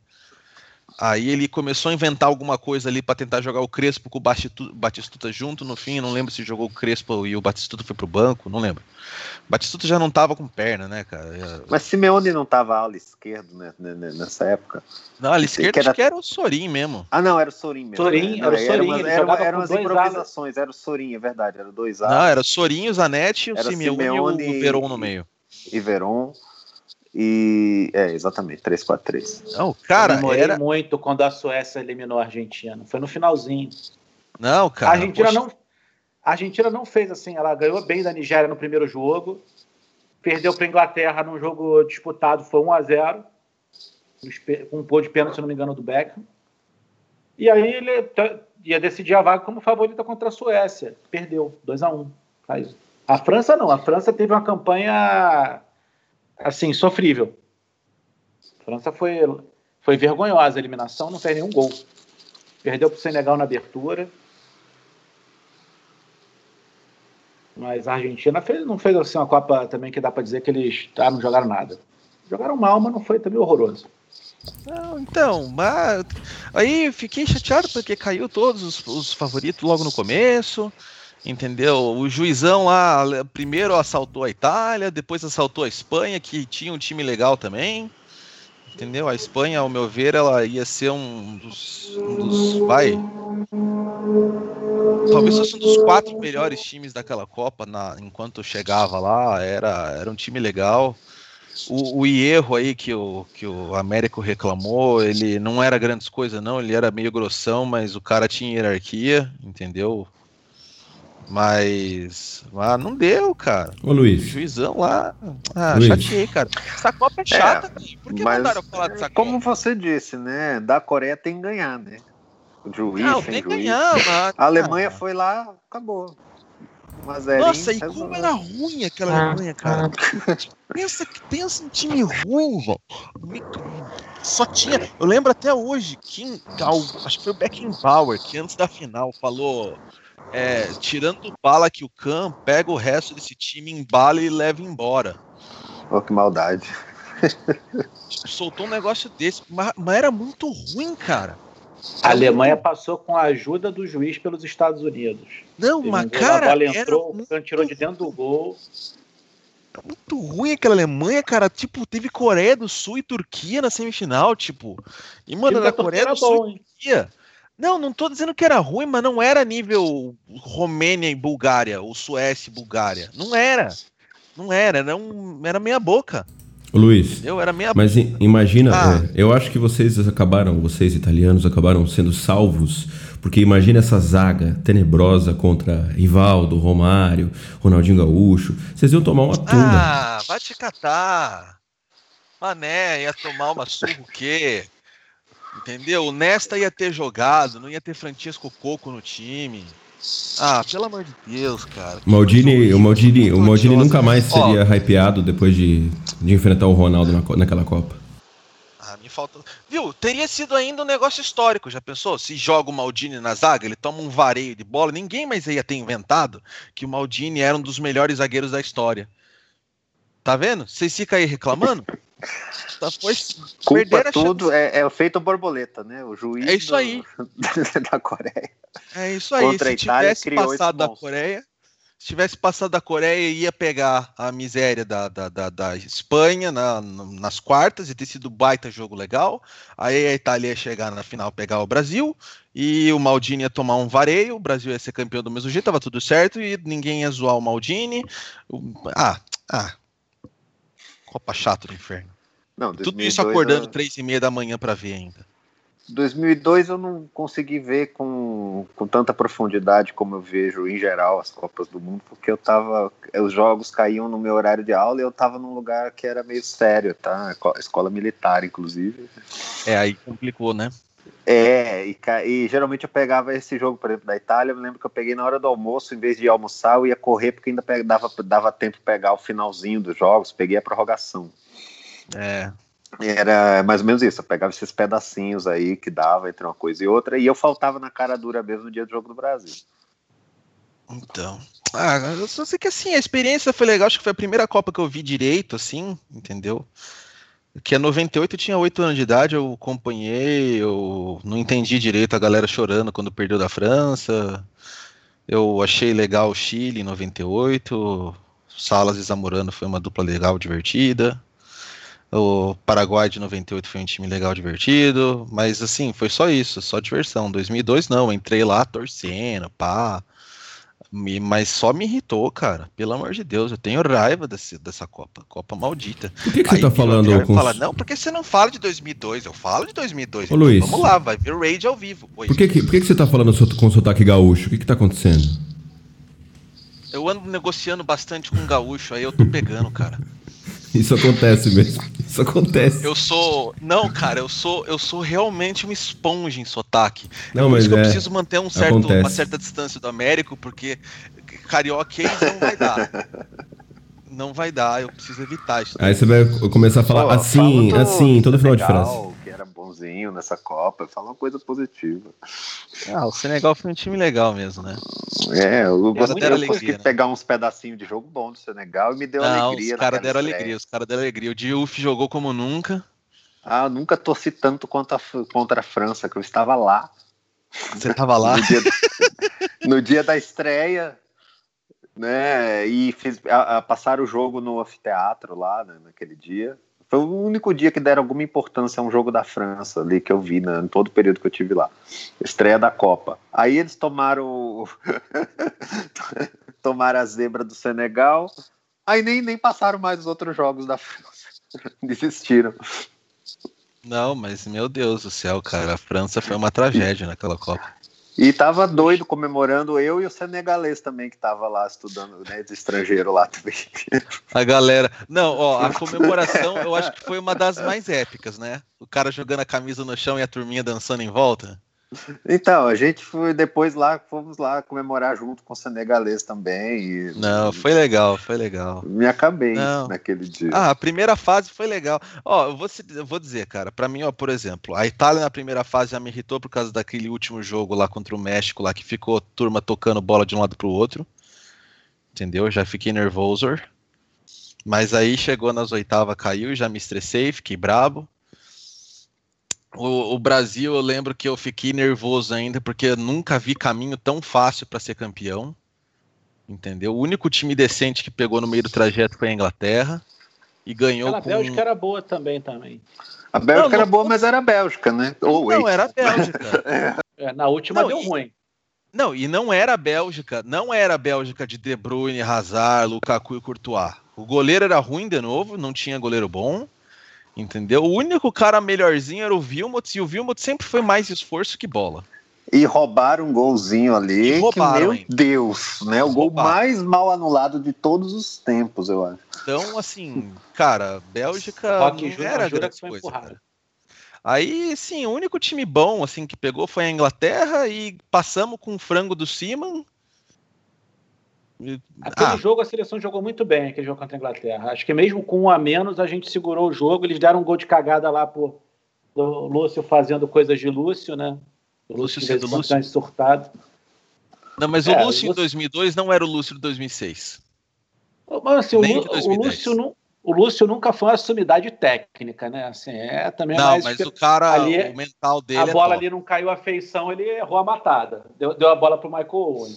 Aí ele começou a inventar alguma coisa ali para tentar jogar o Crespo com o Batistuta junto. No fim, não lembro se jogou o Crespo e o Batistuta foi pro banco, não lembro. O Batistuta já não tava com perna, né, cara? Mas Simeone não tava ala esquerdo né, nessa época? Não, ala esquerdo que era... acho que era o Sorin mesmo. Ah, não, era o Sorin mesmo. Sorin, era o Sorin. Era, era, eram as improvisações, era o Sorin, é verdade, era dois alas. Não, era o Sorin, o Zanetti, o Simeone, Simeone e o Veron no meio. E Veron. E é, exatamente, 3-4-3. Não, cara, eu era muito quando a Suécia eliminou a Argentina. Foi no finalzinho. Não, cara. A Argentina não a Argentina não fez assim, ela ganhou bem da Nigéria no primeiro jogo, perdeu para a Inglaterra num jogo disputado, foi 1 a 0 com um pô de pênalti, se não me engano, do Beckham. E aí ele ia decidir a vaga como favorita contra a Suécia. Perdeu, 2 a 1 A França não, a França teve uma campanha assim, sofrível. A França foi, foi vergonhosa a eliminação, não fez nenhum gol. Perdeu para o Senegal na abertura. Mas a Argentina fez, não fez assim uma Copa também que dá para dizer que eles ah, não jogaram nada. Jogaram mal, mas não foi também horroroso. Não, então, mas aí fiquei chateado porque caiu todos os, os favoritos logo no começo entendeu? O juizão lá primeiro assaltou a Itália, depois assaltou a Espanha, que tinha um time legal também, entendeu? A Espanha, ao meu ver, ela ia ser um dos, um dos vai, talvez fosse um dos quatro melhores times daquela Copa, na, enquanto chegava lá, era, era um time legal. O, o erro aí que o, que o Américo reclamou, ele não era grandes coisas, não, ele era meio grossão, mas o cara tinha hierarquia, entendeu? Mas, mas não deu, cara. Ô, Luiz. O juizão lá. Ah, Luiz. chateei, cara. Essa Copa é chata, é, Por que mas, mandaram falar dessa Copa? Como você disse, né? Da Coreia tem que ganhar, né? O juiz, não, tem que ganhar, mas... A Alemanha foi lá, acabou. Mas Nossa, e como era ruim aquela Alemanha, cara. pensa, pensa em time ruim, velho. Só tinha. Eu lembro até hoje, Kim, acho que foi o Beckenbauer, que antes da final falou é, tirando bala que o Khan pega o resto desse time, embala e leva embora. Oh, que maldade. Soltou um negócio desse, mas, mas era muito ruim, cara. A Alemanha passou com a ajuda do juiz pelos Estados Unidos. Não, mas cara. A bola entrou, o Khan tirou de dentro do gol. Muito ruim aquela Alemanha, cara. Tipo, teve Coreia do Sul e Turquia na semifinal, tipo. E, mano, na Coreia do Sul e Turquia. Não, não tô dizendo que era ruim, mas não era nível Romênia e Bulgária, ou Suécia e Bulgária. Não era. Não era, era, um, era meia boca. Luiz, eu era meia mas imagina, ah. é, eu acho que vocês acabaram, vocês italianos acabaram sendo salvos, porque imagina essa zaga tenebrosa contra Rivaldo, Romário, Ronaldinho Gaúcho, vocês iam tomar uma tunda. Ah, vai te catar. Mané, ia tomar uma surra o quê? Entendeu? O Nesta ia ter jogado, não ia ter Francisco Coco no time. Ah, pelo amor de Deus, cara. Maldini, o Maldini, o Maldini nunca mais seria Ó, hypeado depois de, de enfrentar o Ronaldo na, naquela Copa. Ah, me falta. Viu? Teria sido ainda um negócio histórico, já pensou? Se joga o Maldini na zaga, ele toma um vareio de bola, ninguém mais ia ter inventado que o Maldini era um dos melhores zagueiros da história. Tá vendo? Vocês ficam aí reclamando? Tá, pois, Culpa tudo é, é feito borboleta, né? O juiz é isso do, aí. (laughs) da Coreia. É isso aí. Contra Se tivesse passado da Coreia, se tivesse passado da Coreia, ia pegar a miséria da, da, da, da Espanha na, nas quartas e ter sido baita jogo legal. Aí a Itália ia chegar na final pegar o Brasil e o Maldini ia tomar um vareio. O Brasil ia ser campeão do mesmo jeito, tava tudo certo e ninguém ia zoar o Maldini. Ah, ah. Copa chato do inferno. Não, 2002, tudo isso acordando três eu... e meia da manhã para ver ainda. 2002 eu não consegui ver com, com tanta profundidade como eu vejo em geral as Copas do Mundo, porque eu tava. Os jogos caíam no meu horário de aula e eu tava num lugar que era meio sério, tá? Escola militar, inclusive. É, aí complicou, né? É, e, e, geralmente eu pegava esse jogo, por exemplo, da Itália. Eu lembro que eu peguei na hora do almoço, em vez de almoçar, eu ia correr, porque ainda dava, dava tempo de pegar o finalzinho dos jogos, peguei a prorrogação. É, era mais ou menos isso, eu pegava esses pedacinhos aí que dava entre uma coisa e outra, e eu faltava na cara dura mesmo no dia do jogo do Brasil. Então. Ah, eu só sei que assim, a experiência foi legal, acho que foi a primeira Copa que eu vi direito, assim, entendeu? Que é 98 eu tinha 8 anos de idade, eu acompanhei, eu não entendi direito a galera chorando quando perdeu da França. Eu achei legal o Chile em 98. Salas e Zamorano foi uma dupla legal, divertida. O Paraguai de 98 foi um time legal, divertido, mas assim, foi só isso, só diversão. 2002 não, entrei lá torcendo, pá. Mas só me irritou, cara. Pelo amor de Deus, eu tenho raiva desse, dessa Copa. Copa maldita. Por que, que você tá falando com... fala, Não, porque você não fala de 2002. Eu falo de 2002. Ô, então, Luiz. Vamos lá, vai ver Raid ao vivo. Oi. Por que, que, por que, que você tá falando com sotaque gaúcho? O que que tá acontecendo? Eu ando negociando bastante com gaúcho, aí eu tô pegando, cara. Isso acontece mesmo. Isso acontece. Eu sou. Não, cara, eu sou, eu sou realmente uma esponja em sotaque. Não, é mas é... eu preciso manter um certo, uma certa distância do Américo, porque carioquês não vai dar. Não vai dar, eu preciso evitar isso. Aí você vai começar a falar Pô, assim, assim, todo final de frase bonzinho nessa Copa, fala uma coisa positiva. Ah, o Senegal foi um time legal mesmo, né? É, eu, gostei, eu consegui né? pegar uns pedacinhos de jogo bom do Senegal e me deu Não, alegria. Os caras deram alegria, os caras deram alegria. O Diouf jogou como nunca. Ah, eu nunca torci tanto quanto a, contra a França, que eu estava lá. Você estava lá? no, dia, (laughs) no dia da estreia, né? E fiz, a, a, passaram o jogo no anfiteatro lá, né, naquele dia. Foi o único dia que deram alguma importância a um jogo da França ali que eu vi né, em todo o período que eu tive lá. Estreia da Copa. Aí eles tomaram (laughs) tomaram a zebra do Senegal. Aí nem, nem passaram mais os outros jogos da França. (laughs) Desistiram. Não, mas meu Deus do céu, cara, a França foi uma tragédia naquela Copa. E tava doido comemorando eu e o senegalês também, que tava lá estudando, né, de estrangeiro lá também. A galera. Não, ó, a (laughs) comemoração eu acho que foi uma das mais épicas, né? O cara jogando a camisa no chão e a turminha dançando em volta. Então, a gente foi depois lá, fomos lá comemorar junto com o senegalês também. E, Não, foi legal, foi legal. Me acabei Não. naquele dia. Ah, a primeira fase foi legal. Ó, eu vou, eu vou dizer, cara, para mim, ó, por exemplo, a Itália na primeira fase já me irritou por causa daquele último jogo lá contra o México, lá que ficou turma tocando bola de um lado pro outro. Entendeu? Já fiquei nervoso. Mas aí chegou nas oitavas, caiu, já me estressei, fiquei brabo. O, o, Brasil, eu lembro que eu fiquei nervoso ainda, porque eu nunca vi caminho tão fácil para ser campeão. Entendeu? O único time decente que pegou no meio do trajeto foi a Inglaterra. E ganhou Aquela com... Bélgica era boa também, também. A Bélgica não, era boa, mas era a Bélgica, né? Ou não, era a Bélgica. (laughs) é, na última não, deu e... ruim. Não, e não era a Bélgica, não era a Bélgica de De Bruyne, Hazard, Lukaku e Courtois. O goleiro era ruim de novo, não tinha goleiro bom. Entendeu? O único cara melhorzinho era o Vilmot, e o Vilmot sempre foi mais esforço que bola. E roubaram um golzinho ali, roubaram, que, meu? Deus, né? O gol mais mal anulado de todos os tempos, eu acho. Então, assim, cara, Bélgica Rock não era grande coisa, cara. Aí, sim, o único time bom, assim, que pegou foi a Inglaterra e passamos com o frango do Seaman Aquele ah. jogo a seleção jogou muito bem, aquele jogo contra a Inglaterra. Acho que mesmo com um a menos a gente segurou o jogo. Eles deram um gol de cagada lá por, do Lúcio fazendo coisas de Lúcio, né? O Lúcio sendo Lúcio. surtado. Não, mas é, o Lúcio em 2002 não era o Lúcio de 2006. Mas assim, o, o, Lúcio não, o Lúcio nunca foi uma sumidade técnica, né? Assim, é também Não, mas o cara, ali, o mental dele. A é bola ali não caiu a feição, ele errou a matada. Deu, deu a bola pro Michael Owen.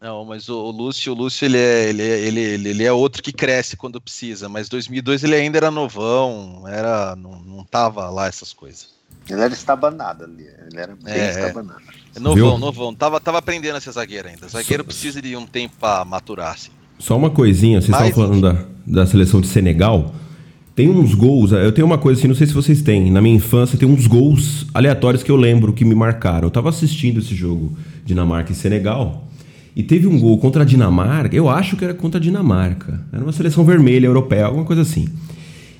Não, mas o, o, Lúcio, o Lúcio ele, é, ele, é, ele, ele, ele, é outro que cresce quando precisa, mas 2002 ele ainda era novão, era, não, não tava lá essas coisas. Ele era estabanado ali, ele era bem é, estabanado. É novão, Viu? novão, tava, tava aprendendo a ser zagueiro ainda. Zagueiro precisa de um tempo para maturar, assim. Só uma coisinha, vocês estavam falando da, da seleção de Senegal. Tem uns gols, eu tenho uma coisa assim, não sei se vocês têm. Na minha infância tem uns gols aleatórios que eu lembro que me marcaram. Eu tava assistindo esse jogo Dinamarca e Senegal. E teve um gol contra a Dinamarca, eu acho que era contra a Dinamarca. Era uma seleção vermelha europeia, alguma coisa assim.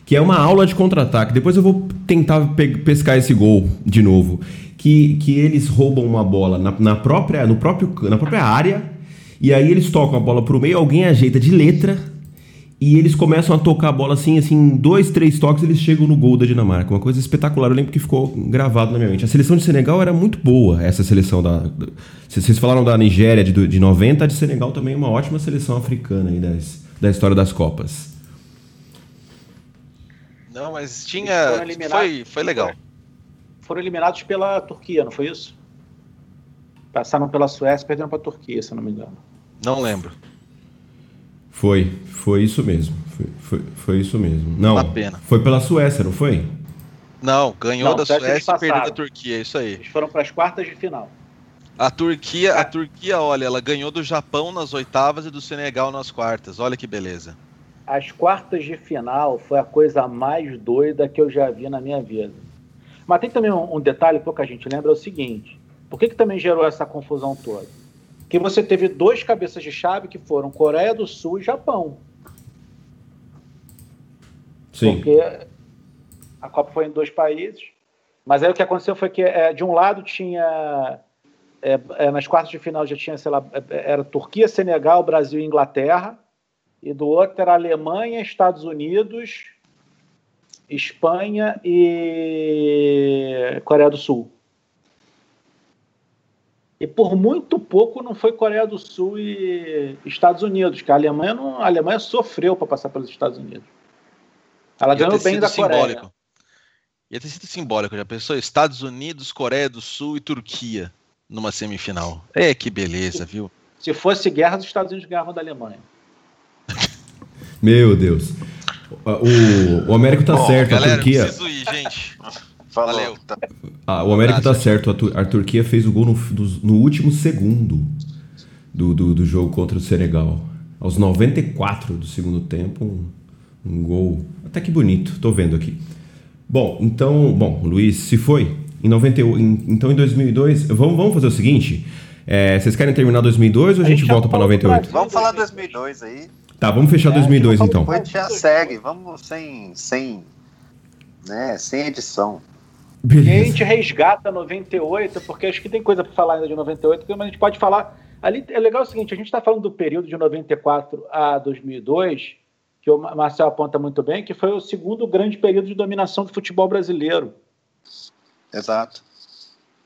Que é uma aula de contra-ataque. Depois eu vou tentar pescar esse gol de novo. Que, que eles roubam uma bola na, na, própria, no próprio, na própria área. E aí eles tocam a bola pro meio, alguém ajeita de letra e eles começam a tocar a bola assim, assim, dois, três toques, eles chegam no gol da Dinamarca. Uma coisa espetacular, eu lembro que ficou gravado na minha mente. A seleção de Senegal era muito boa, essa seleção da. Vocês falaram da Nigéria de, de 90, a de Senegal também é uma ótima seleção africana aí das, da história das Copas. Não, mas tinha. Foi, foi legal. Foram eliminados pela Turquia, não foi isso? Passaram pela Suécia e perderam para a Turquia, se eu não me engano. Não lembro. Foi, foi isso mesmo. Foi, foi, foi isso mesmo. Não, Uma pena. foi pela Suécia, não foi? Não, ganhou não, da Suécia e perdeu da Turquia, é isso aí. Eles foram para as quartas de final. A Turquia, a Turquia, olha, ela ganhou do Japão nas oitavas e do Senegal nas quartas. Olha que beleza. As quartas de final foi a coisa mais doida que eu já vi na minha vida. Mas tem também um, um detalhe, pouca gente lembra, é o seguinte. Por que, que também gerou essa confusão toda? Que você teve dois cabeças de chave que foram Coreia do Sul e Japão. Sim. Porque a Copa foi em dois países. Mas aí o que aconteceu foi que é, de um lado tinha é, é, nas quartas de final já tinha, sei lá, é, era Turquia, Senegal, Brasil e Inglaterra, e do outro era Alemanha, Estados Unidos, Espanha e Coreia do Sul. E por muito pouco não foi Coreia do Sul e Estados Unidos, que a Alemanha, não, a Alemanha sofreu para passar pelos Estados Unidos. Ela Ia ganhou bem da simbólico. Coreia. Ia ter sido simbólico, já pensou? Estados Unidos, Coreia do Sul e Turquia numa semifinal. É, que beleza, viu? Se fosse guerra, os Estados Unidos ganhavam da Alemanha. Meu Deus. O, o Américo tá Bom, certo, galera, a Turquia. Preciso ir, gente. Falou. Valeu. Tá. Ah, o Américo tá, tá certo. A, Turquia fez o gol no, no último segundo do, do, do, jogo contra o Senegal. Aos 94 do segundo tempo, um, um gol até que bonito. Tô vendo aqui. Bom, então, bom, Luiz, se foi em 98, em, então em 2002, vamos, vamos fazer o seguinte. É, vocês querem terminar 2002 ou a gente, a gente volta para 98? Vamos falar 2002 aí. Tá, vamos fechar é, 2002 então. Depois já segue, vamos sem, sem, né, sem edição. Beleza. E a gente resgata 98, porque acho que tem coisa para falar ainda de 98, mas a gente pode falar. Ali é legal o seguinte: a gente está falando do período de 94 a 2002, que o Marcel aponta muito bem, que foi o segundo grande período de dominação do futebol brasileiro. Exato.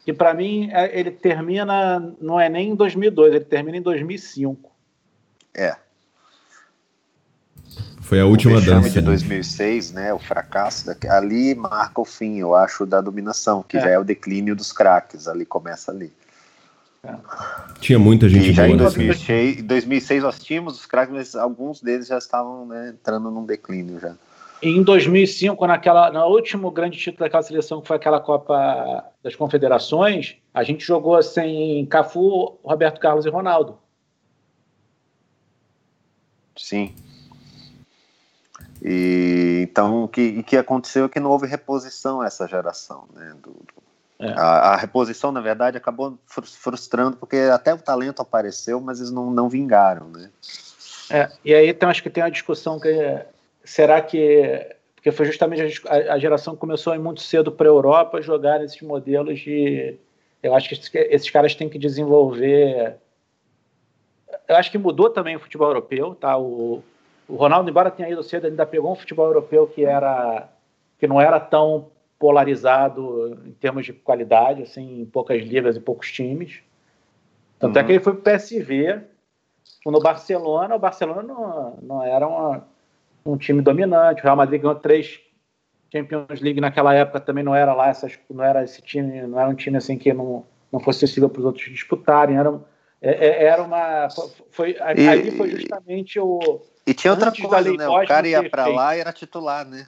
Que para mim é, ele termina, não é nem em 2002, ele termina em 2005. É. Foi a última o dança. de 2006, né? O fracasso daqui, ali marca o fim, eu acho, da dominação, que é. já é o declínio dos craques. Ali começa ali. É. Tinha muita gente e já boa em 2006, em 2006 nós tínhamos os craques, mas alguns deles já estavam né, entrando num declínio já. Em 2005, naquela, no último grande título daquela seleção, que foi aquela Copa das Confederações, a gente jogou sem Cafu, Roberto Carlos e Ronaldo. Sim. E então o que, que aconteceu é que não houve reposição a essa geração, né? Do, do, é. a, a, reposição, na verdade, acabou frustrando porque até o talento apareceu, mas eles não, não vingaram, né? É, e aí então, acho que tem uma discussão que será que porque foi justamente a, a geração que começou muito cedo para a Europa jogar esses modelos de eu acho que esses, esses caras têm que desenvolver eu acho que mudou também o futebol europeu, tá? O, o Ronaldo, embora tenha ido cedo, ainda pegou um futebol europeu que era que não era tão polarizado em termos de qualidade, assim, em poucas ligas e poucos times. Tanto uhum. é que ele foi para o PSV. No Barcelona, o Barcelona não, não era uma, um time dominante. O Real Madrid ganhou três Champions League naquela época também não era lá essas, não era esse time, não era um time assim que não, não fosse acessível para os outros disputarem. Era, é, é, era uma, foi e, ali foi justamente o e tinha outra coisa, né? O cara ia para lá e era titular, né?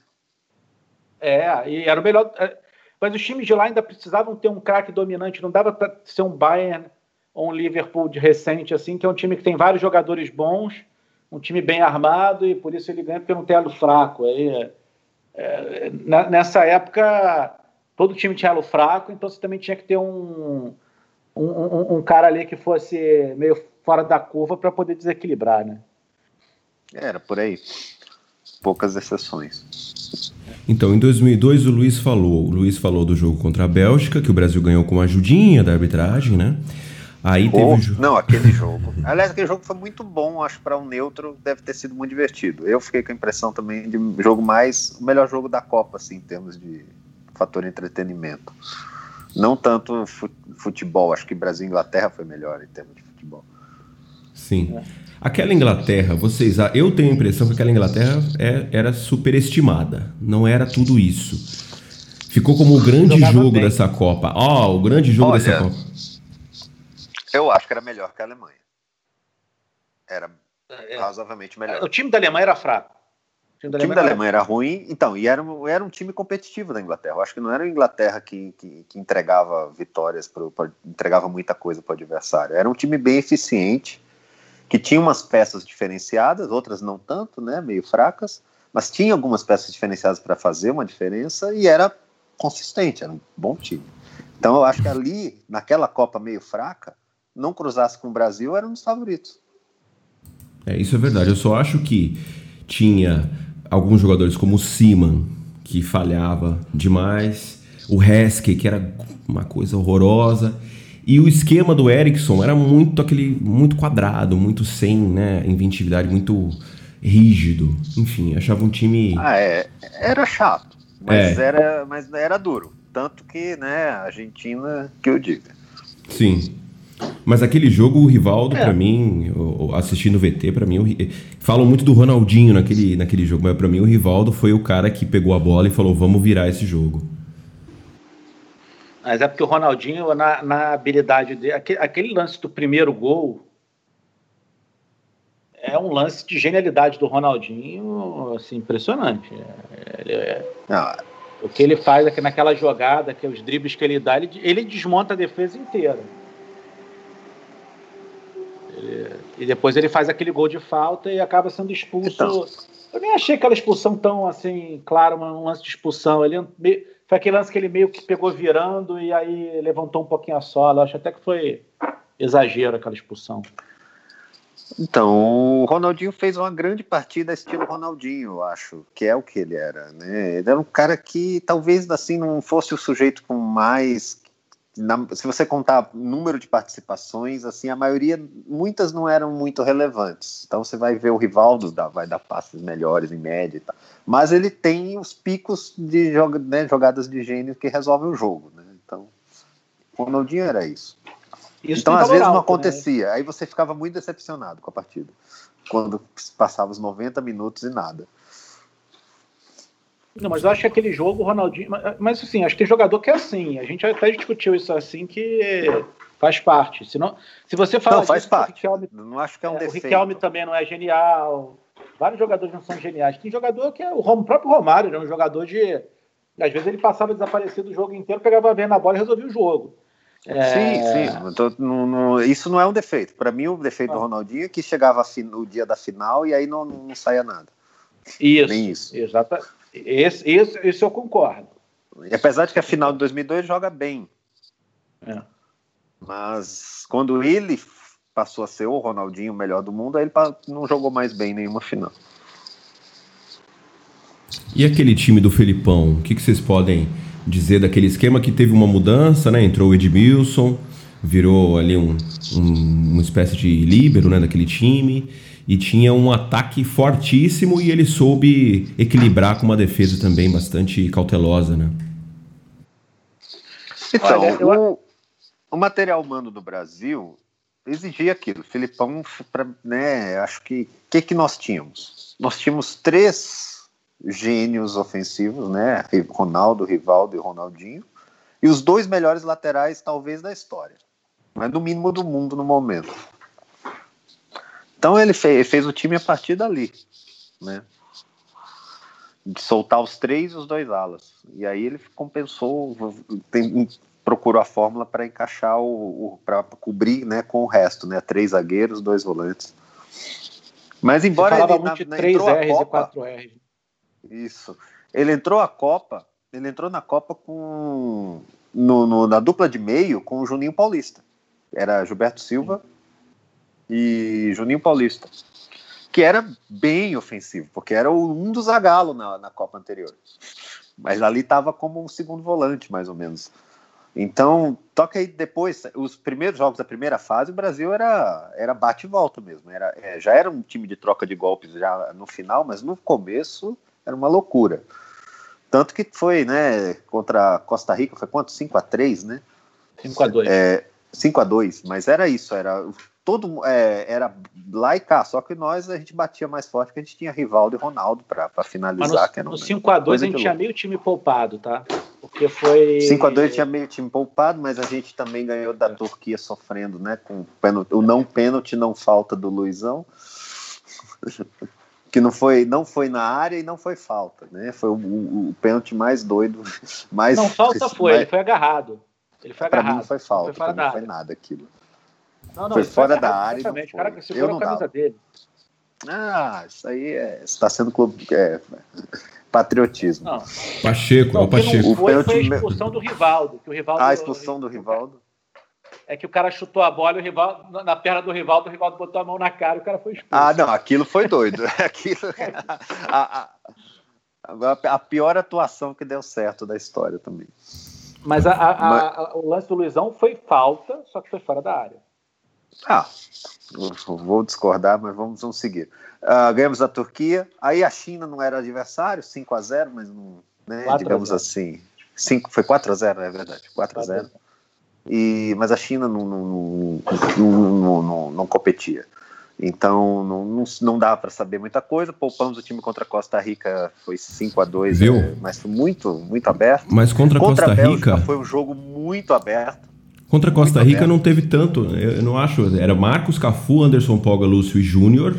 É, e era o melhor. É, mas os times de lá ainda precisavam ter um craque dominante, não dava para ser um Bayern ou um Liverpool de recente, assim, que é um time que tem vários jogadores bons, um time bem armado, e por isso ele ganha porque não tem elo fraco. Aí, é, é nessa época, todo time tinha elo fraco, então você também tinha que ter um, um, um, um cara ali que fosse meio fora da curva para poder desequilibrar, né? Era por aí. Poucas exceções. Então, em 2002, o Luiz falou. O Luiz falou do jogo contra a Bélgica, que o Brasil ganhou com uma ajudinha da arbitragem, né? Aí teve o... Não, aquele jogo. Aliás, aquele jogo foi muito bom, acho para um neutro deve ter sido muito divertido. Eu fiquei com a impressão também de jogo mais o melhor jogo da Copa, assim, em termos de fator entretenimento. Não tanto futebol, acho que Brasil e Inglaterra foi melhor em termos de futebol. Sim. É. Aquela Inglaterra, vocês, eu tenho a impressão que aquela Inglaterra é, era superestimada. Não era tudo isso. Ficou como o grande Jogava jogo bem. dessa Copa. Ó, oh, o grande jogo Olha, dessa Copa. Eu acho que era melhor que a Alemanha. Era é, razoavelmente melhor. O time da Alemanha era fraco. O time da, o time Alemanha, da Alemanha era... era ruim, então, e era, era um time competitivo da Inglaterra. Eu acho que não era a Inglaterra que, que, que entregava vitórias, pro, pro, entregava muita coisa para o adversário. Era um time bem eficiente que tinha umas peças diferenciadas, outras não tanto, né, meio fracas, mas tinha algumas peças diferenciadas para fazer uma diferença e era consistente, era um bom time. Então eu acho que ali, naquela Copa meio fraca, não cruzasse com o Brasil, era um dos favoritos. É, isso é verdade. Eu só acho que tinha alguns jogadores como o Siman, que falhava demais, o Heskey, que era uma coisa horrorosa, e o esquema do Ericsson era muito aquele muito quadrado, muito sem né, inventividade, muito rígido. Enfim, achava um time. Ah, é. Era chato, mas, é. era, mas era duro. Tanto que, né, a Argentina, que eu diga. Sim. Mas aquele jogo, o Rivaldo, é. para mim, assistindo o VT, para mim, o, falam muito do Ronaldinho naquele, naquele jogo, mas para mim o Rivaldo foi o cara que pegou a bola e falou: vamos virar esse jogo. Mas é porque o Ronaldinho, na, na habilidade dele, aquele, aquele, lance do primeiro gol é um lance de genialidade do Ronaldinho, assim, impressionante. Ele, é, o que ele faz aqui naquela jogada, que é os dribles que ele dá, ele, ele desmonta a defesa inteira. E depois ele faz aquele gol de falta e acaba sendo expulso. Então. Eu nem achei aquela expulsão tão assim, claro, um lance de expulsão. Ele foi aquele lance que ele meio que pegou virando e aí levantou um pouquinho a sola. Acho até que foi exagero aquela expulsão. Então, o Ronaldinho fez uma grande partida estilo Ronaldinho, eu acho, que é o que ele era, né? Ele era um cara que talvez assim não fosse o sujeito com mais na, se você contar número de participações, assim, a maioria, muitas não eram muito relevantes. Então você vai ver o Rivaldo dá, vai dar passes melhores em média e tal. Mas ele tem os picos de joga, né, jogadas de gênio que resolvem o jogo, né? Então, o Ronaldinho era isso. isso então, às vezes não né? acontecia. Né? Aí você ficava muito decepcionado com a partida. Quando passava os 90 minutos e nada. Não, mas eu acho que aquele jogo, o Ronaldinho. Mas, mas assim, acho que tem jogador que é assim. A gente até discutiu isso assim, que faz parte. Se, não, se você fala. Não, faz parte. Riquelme, não acho que é um é, defeito. O Riquelme também não é genial. Vários jogadores não são geniais. Tem jogador que é. O próprio Romário era um jogador de. Às vezes ele passava desaparecido o jogo inteiro, pegava a ver na bola e resolvia o jogo. É... Sim, sim. Tô, no, no, isso não é um defeito. Para mim, o defeito ah. do Ronaldinho é que chegava no dia da final e aí não, não saía nada. Isso. Nem isso. Exatamente. Esse, esse, esse eu concordo. E apesar de que a final de 2002 joga bem. É. Mas quando ele passou a ser o Ronaldinho o melhor do mundo, aí ele não jogou mais bem em nenhuma final. E aquele time do Felipão, o que, que, vocês podem dizer daquele esquema que teve uma mudança, né? Entrou o Edmilson, virou ali um, um, uma espécie de líbero né, daquele time e tinha um ataque fortíssimo e ele soube equilibrar com uma defesa também bastante cautelosa, né? Então, Olha, eu... o, o material humano do Brasil exigia aquilo. Filipão, pra, né, acho que o que, que nós tínhamos? Nós tínhamos três gênios ofensivos, né? Ronaldo, Rivaldo e Ronaldinho, e os dois melhores laterais, talvez, da história, mas no mínimo do mundo no momento. Então ele fez, fez o time a partir dali, né? De soltar os três e os dois alas. E aí ele compensou, tem, procurou a fórmula para encaixar o, o para cobrir, né, com o resto, né? Três zagueiros, dois volantes. Mas embora ele muito na, na, 3 R's Copa, e 4 R's. Isso. Ele entrou a Copa, ele entrou na Copa com no, no, na dupla de meio com o Juninho Paulista. Era Gilberto Silva e Juninho Paulista. Que era bem ofensivo, porque era um dos Zagalo na, na Copa anterior. Mas ali estava como um segundo volante, mais ou menos. Então, toca aí depois, os primeiros jogos da primeira fase, o Brasil era, era bate e volta mesmo. Era, é, já era um time de troca de golpes já no final, mas no começo era uma loucura. Tanto que foi, né, contra Costa Rica, foi quanto? 5 a 3 né? 5 a 2 é, 5 a 2 mas era isso, era todo é, era lá e cá, só que nós a gente batia mais forte porque a gente tinha Rivaldo e Ronaldo para finalizar. Mas no, no 5 a 2 a gente tinha meio time poupado, tá? Porque foi 5 a 2 tinha meio time poupado, mas a gente também ganhou da Turquia sofrendo, né, com o, pênalti, o não pênalti não falta do Luizão. (laughs) que não foi não foi na área e não foi falta, né? Foi o, o, o pênalti mais doido, (laughs) mais Não, falta (laughs) foi, mais... ele foi agarrado. Ele foi agarrado. Pra mim foi falta, foi não foi nada aquilo. Não, não, foi fora da área. Exatamente, o cara que segurou a camisa dava. dele. Ah, isso aí é, está sendo clube, é, patriotismo. Não. Pacheco, não, o Pacheco. Não foi, foi a expulsão do Rivaldo. Que o Rivaldo ah, a expulsão do Rivaldo. É que o cara chutou a bola e o Rivaldo, na perna do Rivaldo, o Rivaldo botou a mão na cara e o cara foi expulso. Ah, não, aquilo foi doido. (laughs) (laughs) aquilo, a, a, a, pior atuação que deu certo da história também. Mas, Mas... o lance do Luizão foi falta, só que foi fora da área. Ah, vou discordar, mas vamos, vamos seguir. Uh, ganhamos a Turquia, aí a China não era adversário, 5 a 0 mas não, né, digamos assim. 5, foi 4 a 0 é verdade, 4 a 0 e, mas a China não, não, não, não, não competia. Então não, não, não dá para saber muita coisa. Poupamos o time contra a Costa Rica, foi 5 a 2 é, mas foi muito, muito aberto. Mas contra, contra Costa Rica foi um jogo muito aberto. Contra Costa Rica aberto. não teve tanto, eu não acho. Era Marcos, Cafu, Anderson Poga, Lúcio e Júnior,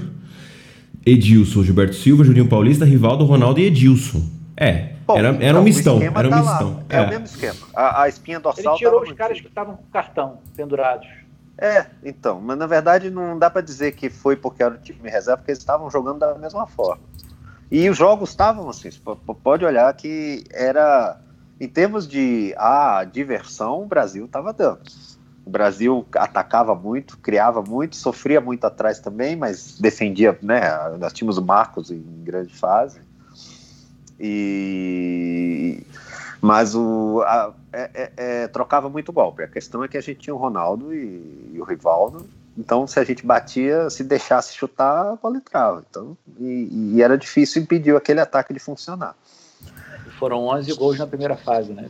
Edilson, Gilberto Silva, Juninho Paulista, Rivaldo, Ronaldo e Edilson. É, Bom, era, era então, um mistão. Era um tá mistão. É. é. o mesmo esquema. A, a espinha dorsal. Ele tirou os caras que estavam com cartão pendurados. É, então, mas na verdade não dá para dizer que foi porque era o time reserva, porque eles estavam jogando da mesma forma. E os jogos estavam assim, pode olhar que era em termos de ah, diversão, o Brasil estava dando. O Brasil atacava muito, criava muito, sofria muito atrás também, mas defendia, né? Nós tínhamos o Marcos em grande fase. E mas o a, é, é, é, trocava muito golpe. A questão é que a gente tinha o Ronaldo e, e, o Rivaldo. Então, se a gente batia, se deixasse chutar, a bola entrava. Então, e, e era difícil impedir aquele ataque de funcionar. Foram 11 gols na primeira fase, né?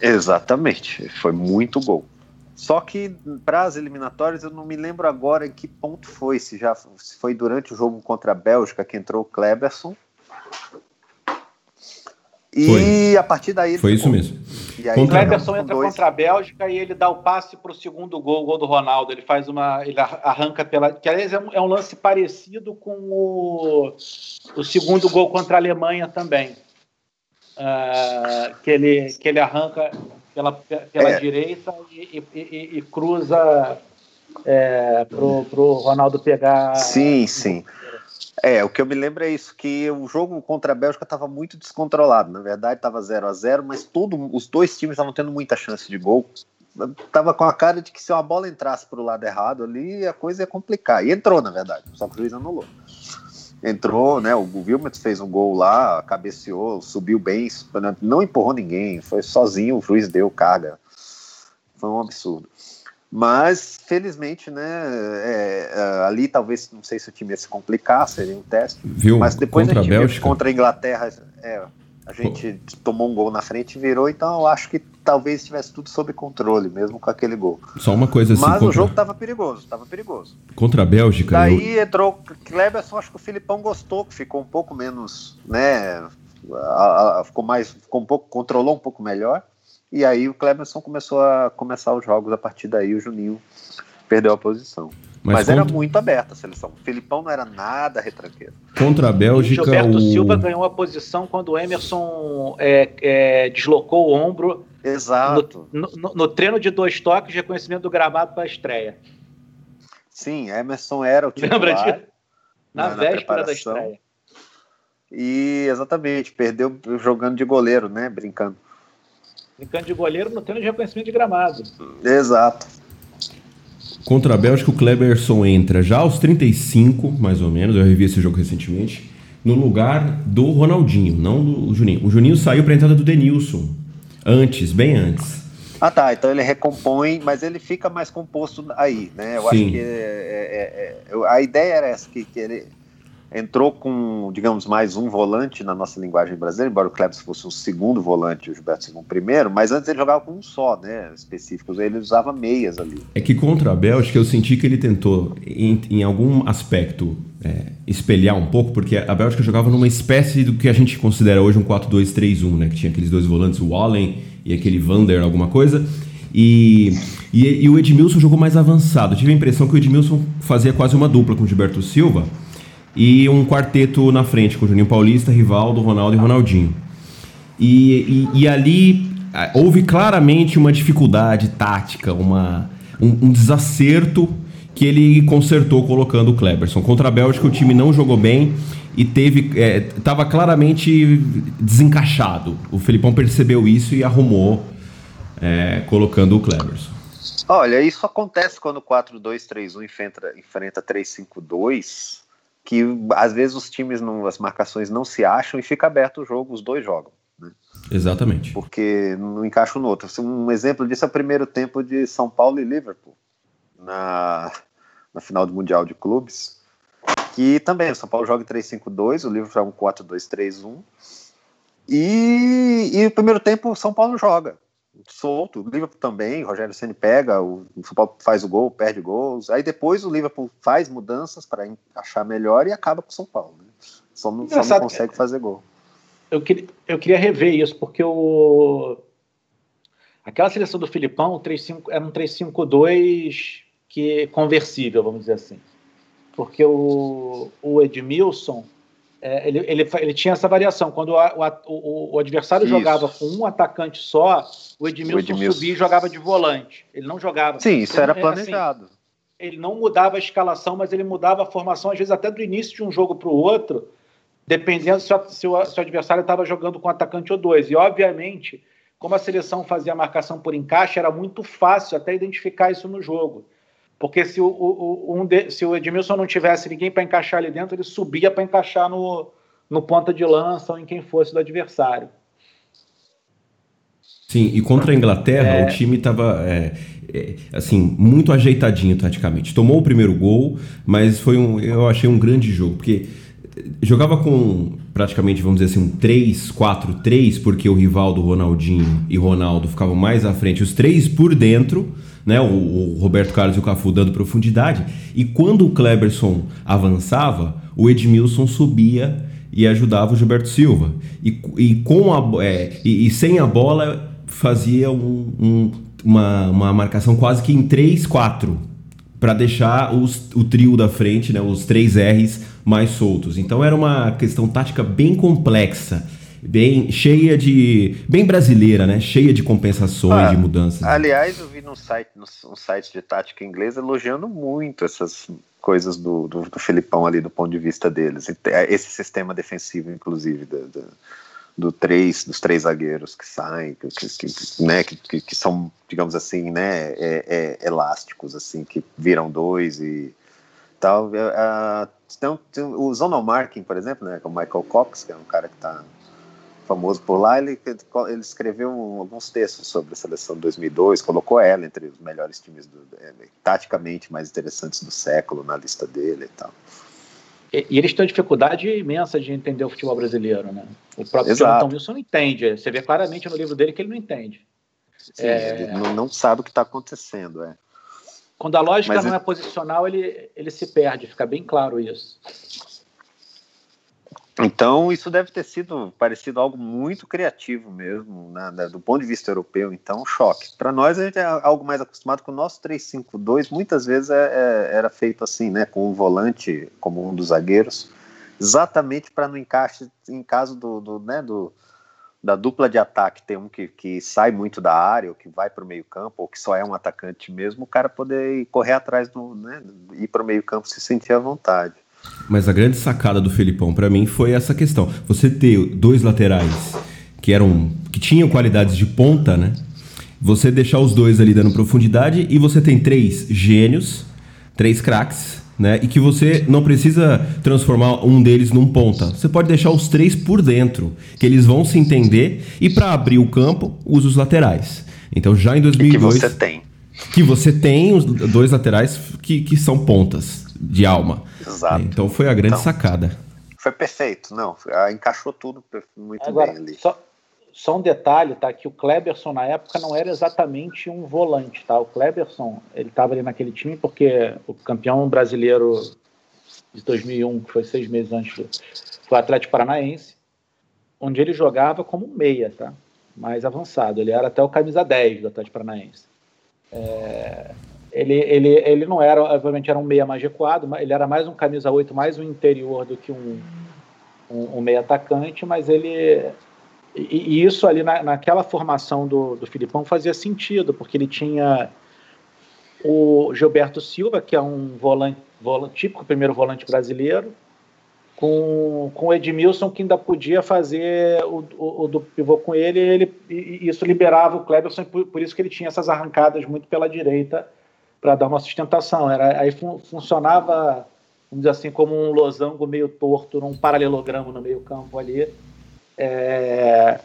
Exatamente. Foi muito gol. Só que para as eliminatórias eu não me lembro agora em que ponto foi, se já se foi durante o jogo contra a Bélgica que entrou o Kleberson e Foi. a partir daí. Foi isso mesmo. E aí, o Cleberson entra dois... contra a Bélgica e ele dá o passe para o segundo gol, o gol do Ronaldo. Ele faz uma. Ele arranca pela. Que aliás é um, é um lance parecido com o, o segundo gol contra a Alemanha também. Uh, que, ele, que ele arranca pela, pela é. direita e, e, e, e cruza é, pro, pro Ronaldo pegar. Sim, sim. É, o que eu me lembro é isso, que o jogo contra a Bélgica estava muito descontrolado. Na verdade, estava 0 a 0 mas todo, os dois times estavam tendo muita chance de gol. Tava com a cara de que se uma bola entrasse para o lado errado ali, a coisa ia complicar. E entrou, na verdade, só que o juiz anulou. Entrou, né? O Wilmot fez um gol lá, cabeceou, subiu bem, não empurrou ninguém, foi sozinho, o juiz deu carga. Foi um absurdo. Mas, felizmente, né, é, é, ali talvez, não sei se o time ia se complicar, seria um teste. Viu? Mas depois contra a gente a Bélgica. contra a Inglaterra, é, A gente Pô. tomou um gol na frente e virou, então eu acho que talvez tivesse tudo sob controle, mesmo com aquele gol. Só uma coisa assim. Mas contra... o jogo estava perigoso, estava perigoso. Contra a Bélgica. Daí eu... entrou Kleberson, acho que o Filipão gostou, que ficou um pouco menos, né? A, a, ficou mais, ficou um pouco, controlou um pouco melhor. E aí o Cleberson começou a começar os jogos a partir daí, o Juninho perdeu a posição. Mas, Mas contra... era muito aberta a seleção. O Filipão não era nada retranqueiro. Contra a Bélgica. O Gilberto o... Silva ganhou a posição quando o Emerson é, é, deslocou o ombro. Exato. No, no, no, treino de dois toques, reconhecimento do gravado para a estreia. Sim, Emerson era o titular. Lembra disso? (laughs) Na, na véspera da estreia. E exatamente, perdeu jogando de goleiro, né? Brincando. Brincando de goleiro no treino de reconhecimento de gramado. Exato. Contra a Bélgica, o Kleberson entra já aos 35, mais ou menos, eu revi esse jogo recentemente, no lugar do Ronaldinho, não do Juninho. O Juninho saiu para a entrada do Denilson, antes, bem antes. Ah tá, então ele recompõe, mas ele fica mais composto aí, né? Eu Sim. acho que é, é, é, a ideia era essa, que, que ele entrou com, digamos, mais um volante na nossa linguagem brasileira, embora o Klebs fosse um segundo volante e o Gilberto segundo primeiro, mas antes ele jogava com um só, né, específicos, ele usava meias ali. É que contra a Bélgica eu senti que ele tentou, em, em algum aspecto, é, espelhar um pouco, porque a Bélgica jogava numa espécie do que a gente considera hoje um 4-2-3-1, né, que tinha aqueles dois volantes, o Wallen e aquele Vander, alguma coisa, e, e, e o Edmilson jogou mais avançado. Eu tive a impressão que o Edmilson fazia quase uma dupla com o Gilberto Silva, e um quarteto na frente, com Juninho Paulista, Rivaldo, Ronaldo e Ronaldinho. E, e, e ali houve claramente uma dificuldade tática, uma, um, um, desacerto que ele consertou colocando o Kleberson. Contra a Bélgica o time não jogou bem e teve estava é, claramente desencaixado. O Felipão percebeu isso e arrumou é, colocando o Kleberson. Olha, isso acontece quando o 4-2-3-1 enfrenta, enfrenta 3-5-2 que às vezes os times, não, as marcações não se acham e fica aberto o jogo, os dois jogam. Né? Exatamente. Porque não encaixa um no outro. Um exemplo disso é o primeiro tempo de São Paulo e Liverpool, na, na final do Mundial de Clubes, que também o São Paulo joga em 3-5-2, o Liverpool joga um 4-2-3-1, e, e o primeiro tempo o São Paulo joga solto. O Liverpool também, o Rogério Ceni pega, o São Paulo faz o gol, perde gols. Aí depois o Liverpool faz mudanças para encaixar melhor e acaba com o São Paulo. Né? Só, não, só não consegue fazer gol. Eu queria, eu queria rever isso, porque o. Aquela seleção do Filipão 3, 5, era um 3-5-2 que é conversível, vamos dizer assim. Porque o, o Edmilson é, ele, ele, ele, tinha essa variação. Quando o, o, o adversário isso. jogava com um atacante só, o Edmilson, o Edmilson, subia e jogava de volante. Ele não jogava. Sim, isso era assim, planejado. Assim, ele não mudava a escalação, mas ele mudava a formação, às vezes até do início de um jogo para o outro, dependendo se, se, o, se o adversário estava jogando com um atacante ou dois. E, obviamente, como a seleção fazia a marcação por encaixe, era muito fácil até identificar isso no jogo. Porque se o, o, um de, se o Edmilson não tivesse ninguém para encaixar ali dentro, ele subia para encaixar no, no ponta de lança ou em quem fosse do adversário. Sim, e contra a Inglaterra é... o time estava é, é, assim muito ajeitadinho taticamente. Tomou o primeiro gol, mas foi um, eu achei um grande jogo porque jogava com praticamente, vamos dizer assim, um 3-4-3, porque o Rivaldo, Ronaldinho e Ronaldo ficavam mais à frente, os três por dentro né? O, o, Roberto Carlos e o Cafu dando profundidade. E quando o Kleberson avançava, o Edmilson subia e ajudava o Gilberto Silva. E, e com a, é, e, e, sem a bola fazia um, um, uma, uma marcação quase que em 3-4 para deixar os, o trio da frente, né, os três R's mais soltos. Então era uma questão tática bem complexa bem cheia de. bem brasileira, né? Cheia de compensações, ah, de mudanças. Aliás, eu vi no site, no site de tática inglesa elogiando muito essas coisas do, do, do Felipão ali, do ponto de vista deles. É, esse sistema defensivo, inclusive, do, do, do três, dos três zagueiros que saem, que, que, né, que, que são, digamos assim, né, é, é, elásticos, assim, que viram dois e tal. Então, o zonal marking, por exemplo, né, com o Michael Cox, que é um cara que está famoso por lá, ele, ele escreveu alguns textos sobre a seleção de 2002, colocou ela entre os melhores times, do, é, taticamente mais interessantes do século na lista dele e tal. E, e, eles têm uma dificuldade imensa de entender o futebol brasileiro, né? O próprio Exato. Jonathan Wilson não entende. Você vê claramente no livro dele que ele não entende. Sim, é... ele não, não, sabe o que está acontecendo, é. Quando a lógica Mas não é posicional, ele, ele se perde, fica bem claro isso. Então, isso deve ter sido parecido algo muito criativo mesmo, né, do ponto de vista europeu. Então, choque. Para nós, a gente é algo mais acostumado com o nosso 3-5-2, muitas vezes é, é, era feito assim, né, com o volante como um dos zagueiros, exatamente para no encaixe, em caso do, do, né, do, da dupla de ataque, ter um que, que sai muito da área, ou que vai para o meio-campo, ou que só é um atacante mesmo, o cara poder correr atrás do, né, ir para o meio-campo se sentir à vontade. Mas a grande sacada do Felipão para mim foi essa questão. Você ter dois laterais que eram que tinham qualidades de ponta, né? Você deixar os dois ali dando profundidade e você tem três gênios, três craques, né? E que você não precisa transformar um deles num ponta. Você pode deixar os três por dentro, que eles vão se entender e para abrir o campo, usa os laterais. Então já em 2002 e que você tem que você tem os dois laterais que, que são pontas de alma. Exato. Então foi a grande então, sacada. Foi perfeito, não, ah, encaixou tudo muito Agora, bem ali. Só, só um detalhe, tá? Que o Kleberson na época não era exatamente um volante, tá? O Kleberson, ele estava ali naquele time porque o campeão brasileiro de 2001, que foi seis meses antes, foi o Atlético Paranaense, onde ele jogava como um meia, tá? Mais avançado. Ele era até o camisa 10 do Atlético Paranaense. É, ele, ele, ele não era, obviamente, era um meia mais recuado, ele era mais um camisa 8, mais um interior do que um, um, um meia atacante, mas ele. E, e isso ali na, naquela formação do, do Filipão fazia sentido, porque ele tinha o Gilberto Silva, que é um volante, volante típico primeiro volante brasileiro, com, com o Edmilson, que ainda podia fazer o, o, o do pivô com ele, ele, e isso liberava o Kleberson, por, por isso que ele tinha essas arrancadas muito pela direita para dar uma sustentação. Era, aí fun, funcionava, vamos dizer assim, como um losango meio torto, num paralelogramo no meio campo ali, é,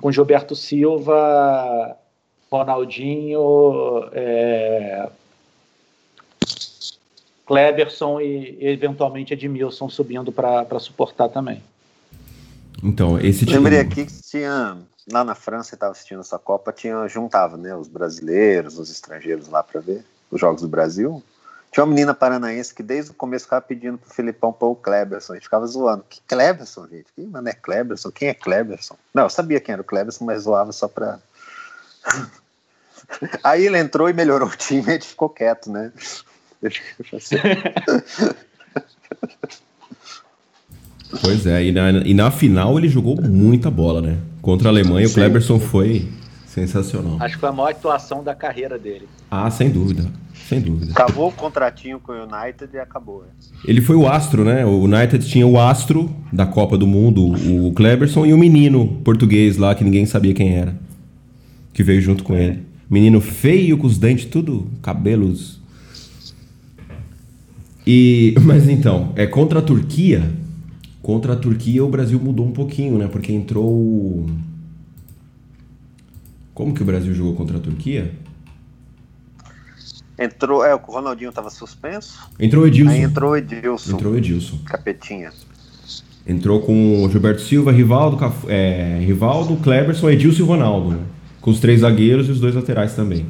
com Gilberto Silva, Ronaldinho, é, Kleberson e, eventualmente Edmilson subindo para suportar também. Então, esse time... Lembrei aqui que tinha, lá na França, estava assistindo essa Copa, tinha, juntava né, os brasileiros, os estrangeiros lá para ver os Jogos do Brasil. Tinha uma menina paranaense que desde o começo ficava pedindo pro Filipão pôr o Kleberson. A gente ficava zoando. Que Kleberson, gente? Quem mano é Kleberson? Quem é Kleberson? Não, eu sabia quem era o Kleberson, mas zoava só pra. (laughs) Aí ele entrou e melhorou o time e a gente ficou quieto, né? (laughs) pois é, e na, e na final ele jogou muita bola, né? Contra a Alemanha, Sim. o Cleberson foi sensacional. Acho que foi a maior atuação da carreira dele. Ah, sem dúvida. Sem dúvida. Acabou o contratinho com o United e acabou. Né? Ele foi o astro, né? O United tinha o astro da Copa do Mundo, o Cleberson, e o menino português lá que ninguém sabia quem era. Que veio junto com é. ele. Menino feio, com os dentes tudo, cabelos e, (laughs) mas então, é contra a Turquia. Contra a Turquia o Brasil mudou um pouquinho, né? Porque entrou. Como que o Brasil jogou contra a Turquia? Entrou, é, o Ronaldinho estava suspenso. Entrou o Edilson. Aí entrou o Edilson. Entrou o Edilson. Capetinha. Entrou com o Gilberto Silva, Rivaldo, é, Rivaldo, Kleberson, Edilson e Ronaldo, né? Com os três zagueiros e os dois laterais também.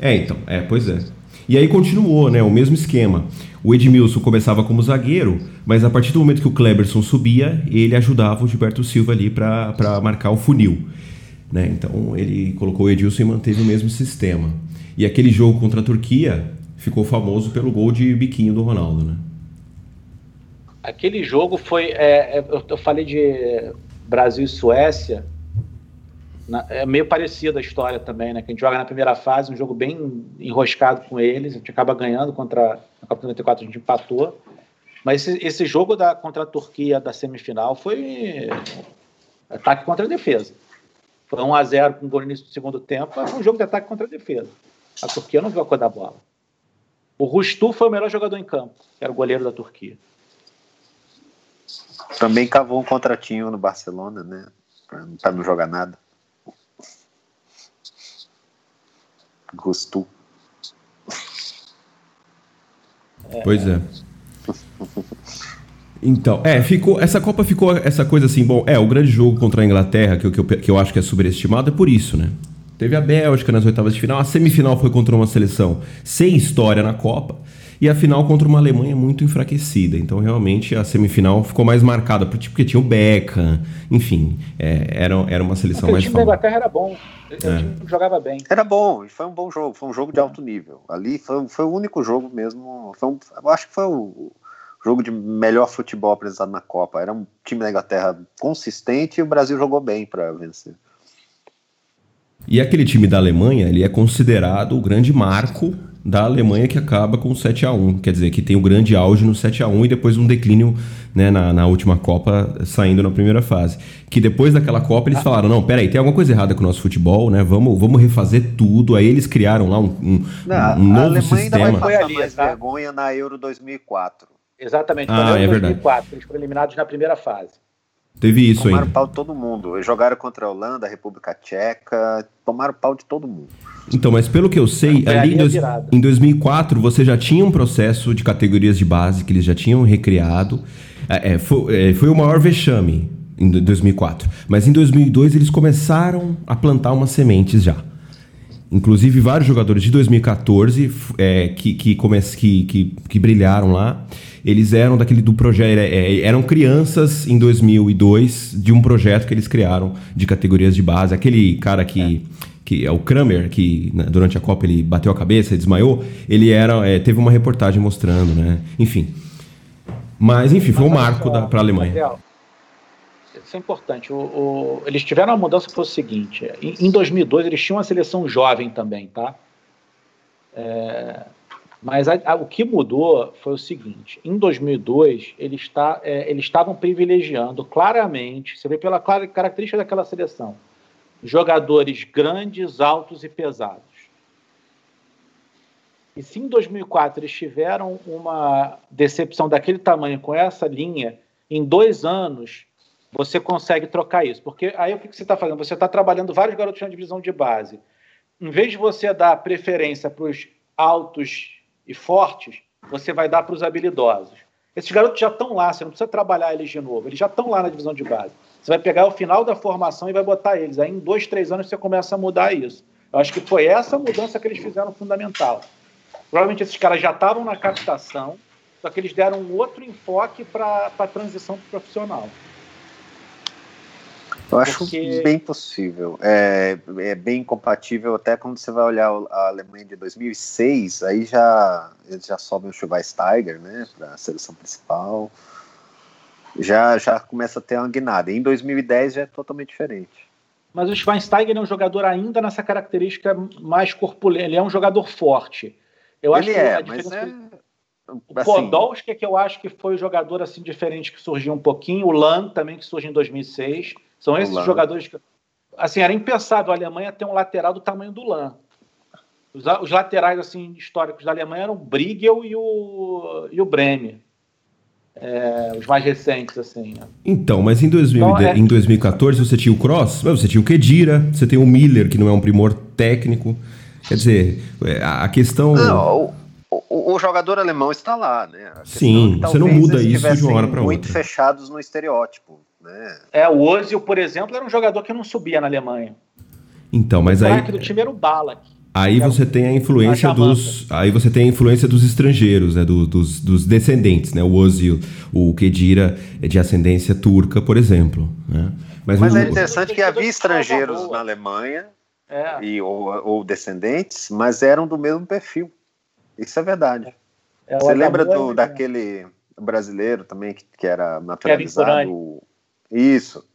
É, então, é, pois é. E aí continuou, né? O mesmo esquema. O Edmilson começava como zagueiro, mas a partir do momento que o Kleberson subia, ele ajudava o Gilberto Silva ali para marcar o funil. Né? Então ele colocou o Edilson e manteve o mesmo sistema. E aquele jogo contra a Turquia ficou famoso pelo gol de biquinho do Ronaldo, né? Aquele jogo foi. É, é eu falei de Brasil e Suécia na, é meio parecida a história também, né? Que a gente joga na primeira fase, um jogo bem enroscado com eles, a gente acaba ganhando contra a Copa 94, a gente empatou. Mas esse, esse jogo da, contra a Turquia da semifinal foi ataque contra a defesa. Foi 1 a 0 com o gol no início do segundo tempo, mas foi um jogo de ataque contra a defesa. A Turquia não viu a cor da bola. O Rustu foi o melhor jogador em campo, que era o goleiro da Turquia. Também cavou um contratinho no Barcelona, né? Pra não jogar nada. Gostou. Pois é. (laughs) Então, é, ficou. Essa Copa ficou essa coisa assim, bom, é, o grande jogo contra a Inglaterra, que, que, eu, que eu acho que é superestimado, é por isso, né? Teve a Bélgica nas oitavas de final, a semifinal foi contra uma seleção sem história na Copa, e a final contra uma Alemanha muito enfraquecida. Então, realmente, a semifinal ficou mais marcada, porque tinha o Beckham, enfim, é, era, era uma seleção mais O time da Inglaterra era bom, o é. time jogava bem. Era bom, e foi um bom jogo, foi um jogo de alto nível. Ali foi, foi o único jogo mesmo, foi um, eu acho que foi o jogo de melhor futebol apresentado na Copa. Era um time da Inglaterra consistente e o Brasil jogou bem para vencer. E aquele time da Alemanha, ele é considerado o grande marco da Alemanha que acaba com 7 a 1 Quer dizer, que tem o grande auge no 7 a 1 e depois um declínio né, na, na última Copa, saindo na primeira fase. Que depois daquela Copa eles falaram: não, peraí, tem alguma coisa errada com o nosso futebol, né? Vamos, vamos refazer tudo. Aí eles criaram lá um, um, não, um novo sistema. Ainda vai passar mais tá? vergonha na Euro 2004. Exatamente, ah, é 2004. Eles foram eliminados na primeira fase. Teve isso tomaram ainda. pau de todo mundo. Eles jogaram contra a Holanda, a República Tcheca, tomaram pau de todo mundo. Então, mas pelo que eu sei, ali em, dois, em 2004 você já tinha um processo de categorias de base que eles já tinham recriado. É, é, foi, é, foi o maior vexame em 2004. Mas em 2002 eles começaram a plantar umas sementes já. Inclusive, vários jogadores de 2014 é, que, que, que, que, que brilharam lá eles eram daquele do projeto, é, é, eram crianças em 2002 de um projeto que eles criaram de categorias de base. Aquele cara que é. que é o Kramer, que né, durante a Copa ele bateu a cabeça e desmaiou, ele era, é, teve uma reportagem mostrando, né? Enfim. Mas, enfim, foi um marco para a Alemanha. Isso é importante. O, o, eles tiveram uma mudança que foi o seguinte: em, em 2002 eles tinham uma seleção jovem também, tá? É, mas a, a, o que mudou foi o seguinte: em 2002, eles, é, eles estavam privilegiando claramente, você vê pela clara, característica daquela seleção, jogadores grandes, altos e pesados. E se em 2004 eles tiveram uma decepção daquele tamanho com essa linha, em dois anos você consegue trocar isso. Porque aí o que você está fazendo? Você está trabalhando vários garotos na divisão de base. Em vez de você dar preferência para os altos e fortes, você vai dar para os habilidosos. Esses garotos já estão lá, você não precisa trabalhar eles de novo, eles já estão lá na divisão de base. Você vai pegar o final da formação e vai botar eles. Aí em dois, três anos você começa a mudar isso. Eu acho que foi essa mudança que eles fizeram fundamental. Provavelmente esses caras já estavam na captação, só que eles deram um outro enfoque para a transição para profissional. Eu acho Porque... bem possível. É, é bem compatível até quando você vai olhar a Alemanha de 2006, aí já eles já sobem o Schweinsteiger, né, para a seleção principal. Já já começa a ter uma guinada. Em 2010 já é totalmente diferente. Mas o Schweinsteiger é um jogador ainda nessa característica mais corpulenta. Ele é um jogador forte. Eu ele acho é, que a mas é... O assim... Podolski, que eu acho que foi o jogador assim diferente que surgiu um pouquinho. O Lan também que surgiu em 2006. São esses Lan. jogadores que. Assim, era impensável a Alemanha ter um lateral do tamanho do Lan. Os, os laterais assim, históricos da Alemanha eram o Briegel e o, e o Bremer. É, os mais recentes, assim. Né? Então, mas em, 2000, então, é... em 2014 você tinha o Cross, você tinha o Kedira, você tem o Miller, que não é um primor técnico. Quer dizer, é, a questão. Não, o, o, o jogador alemão está lá, né? Sim, é você não muda isso de uma hora para outra. muito fechados no estereótipo. Né? É, o Ozil, por exemplo, era um jogador que não subia na Alemanha. Então, mas o aí. O do time era o Balak. Aí você tem a influência dos, aí você tem a influência dos estrangeiros, né, do, dos, dos, descendentes, né, o Ozil, o Kedira é de ascendência turca, por exemplo, né? Mas, Mas o, é interessante que havia estrangeiros na Alemanha é. e ou, ou, descendentes, mas eram do mesmo perfil. Isso é verdade. É, você lembra do, é daquele brasileiro também que, que era naturalizado? Isso.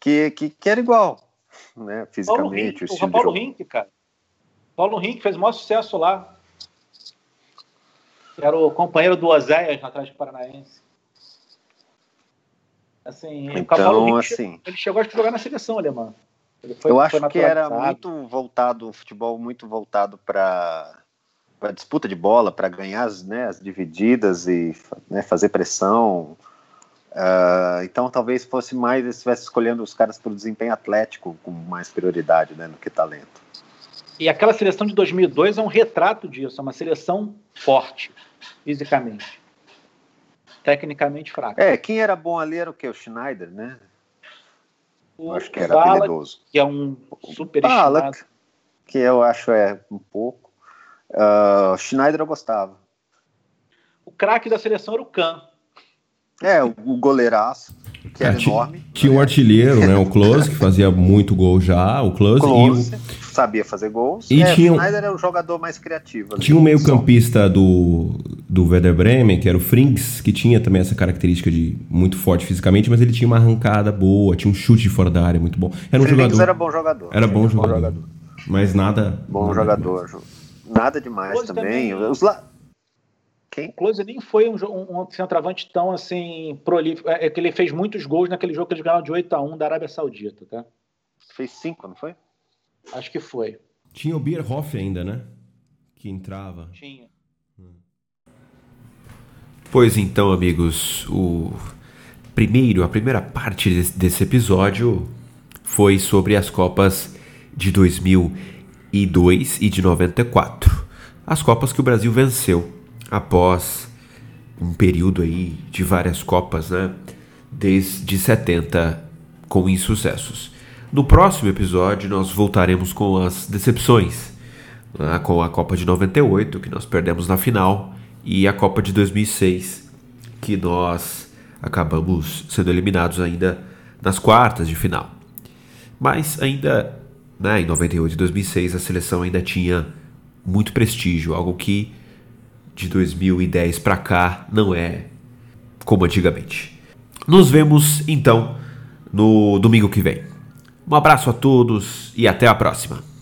Que, que, que era igual, né? Fisicamente, Paulo o estilo Paulo Rink, cara. Paulo Rink fez o maior sucesso lá. Era o companheiro do Oséias na Atlético Paranaense. Assim, então, o Paulo assim, ele chegou a jogar na seleção alemã. Foi, eu acho que era muito voltado, o futebol muito voltado para para disputa de bola, para ganhar as, né, as divididas e né, fazer pressão. Uh, então talvez fosse mais, estivesse escolhendo os caras pelo desempenho atlético com mais prioridade né, do que talento. E aquela seleção de 2002 é um retrato disso, é uma seleção forte, fisicamente. tecnicamente fraca. É, quem era bom ali era o que? O Schneider, né? O eu acho que era Bala, habilidoso. Que é um super Bala, que eu acho é um pouco. Uh, Schneider eu gostava. O craque da seleção era o Kahn. É, o goleiraço, que é, era enorme. Tinha um artilheiro, né? O Close, que fazia muito gol já. O Close, Close e o... sabia fazer gols. E é, tinha... o Schneider era o jogador mais criativo. Tinha um meio-campista do, do Werder Bremen, que era o Frings, que tinha também essa característica de muito forte fisicamente, mas ele tinha uma arrancada boa, tinha um chute de fora da área muito bom. Era um jogador. era bom jogador. Era bom jogador. bom jogador. Mas nada. Bom nada jogador. Demais. Nada demais também. também. Os la... Quem? Close nem foi um, um, um, centroavante tão assim prolífico. É, é, que ele fez muitos gols naquele jogo que eles ganharam de 8 a 1 da Arábia Saudita, tá? Fez 5, não foi? Acho que foi. Tinha o Bierhoff ainda, né? Que entrava. Tinha. Pois então, amigos, o primeiro, a primeira parte desse, desse episódio foi sobre as Copas de 2002 e de 94. As Copas que o Brasil venceu após um período aí de várias Copas, né? Desde 70 com insucessos. No próximo episódio nós voltaremos com as decepções, né? com a Copa de 98 que nós perdemos na final e a Copa de 2006 que nós acabamos sendo eliminados ainda nas quartas de final. Mas ainda, né, em 98 e 2006 a seleção ainda tinha muito prestígio, algo que de 2010 para cá não é como antigamente. Nos vemos então no domingo que vem. Um abraço a todos e até a próxima.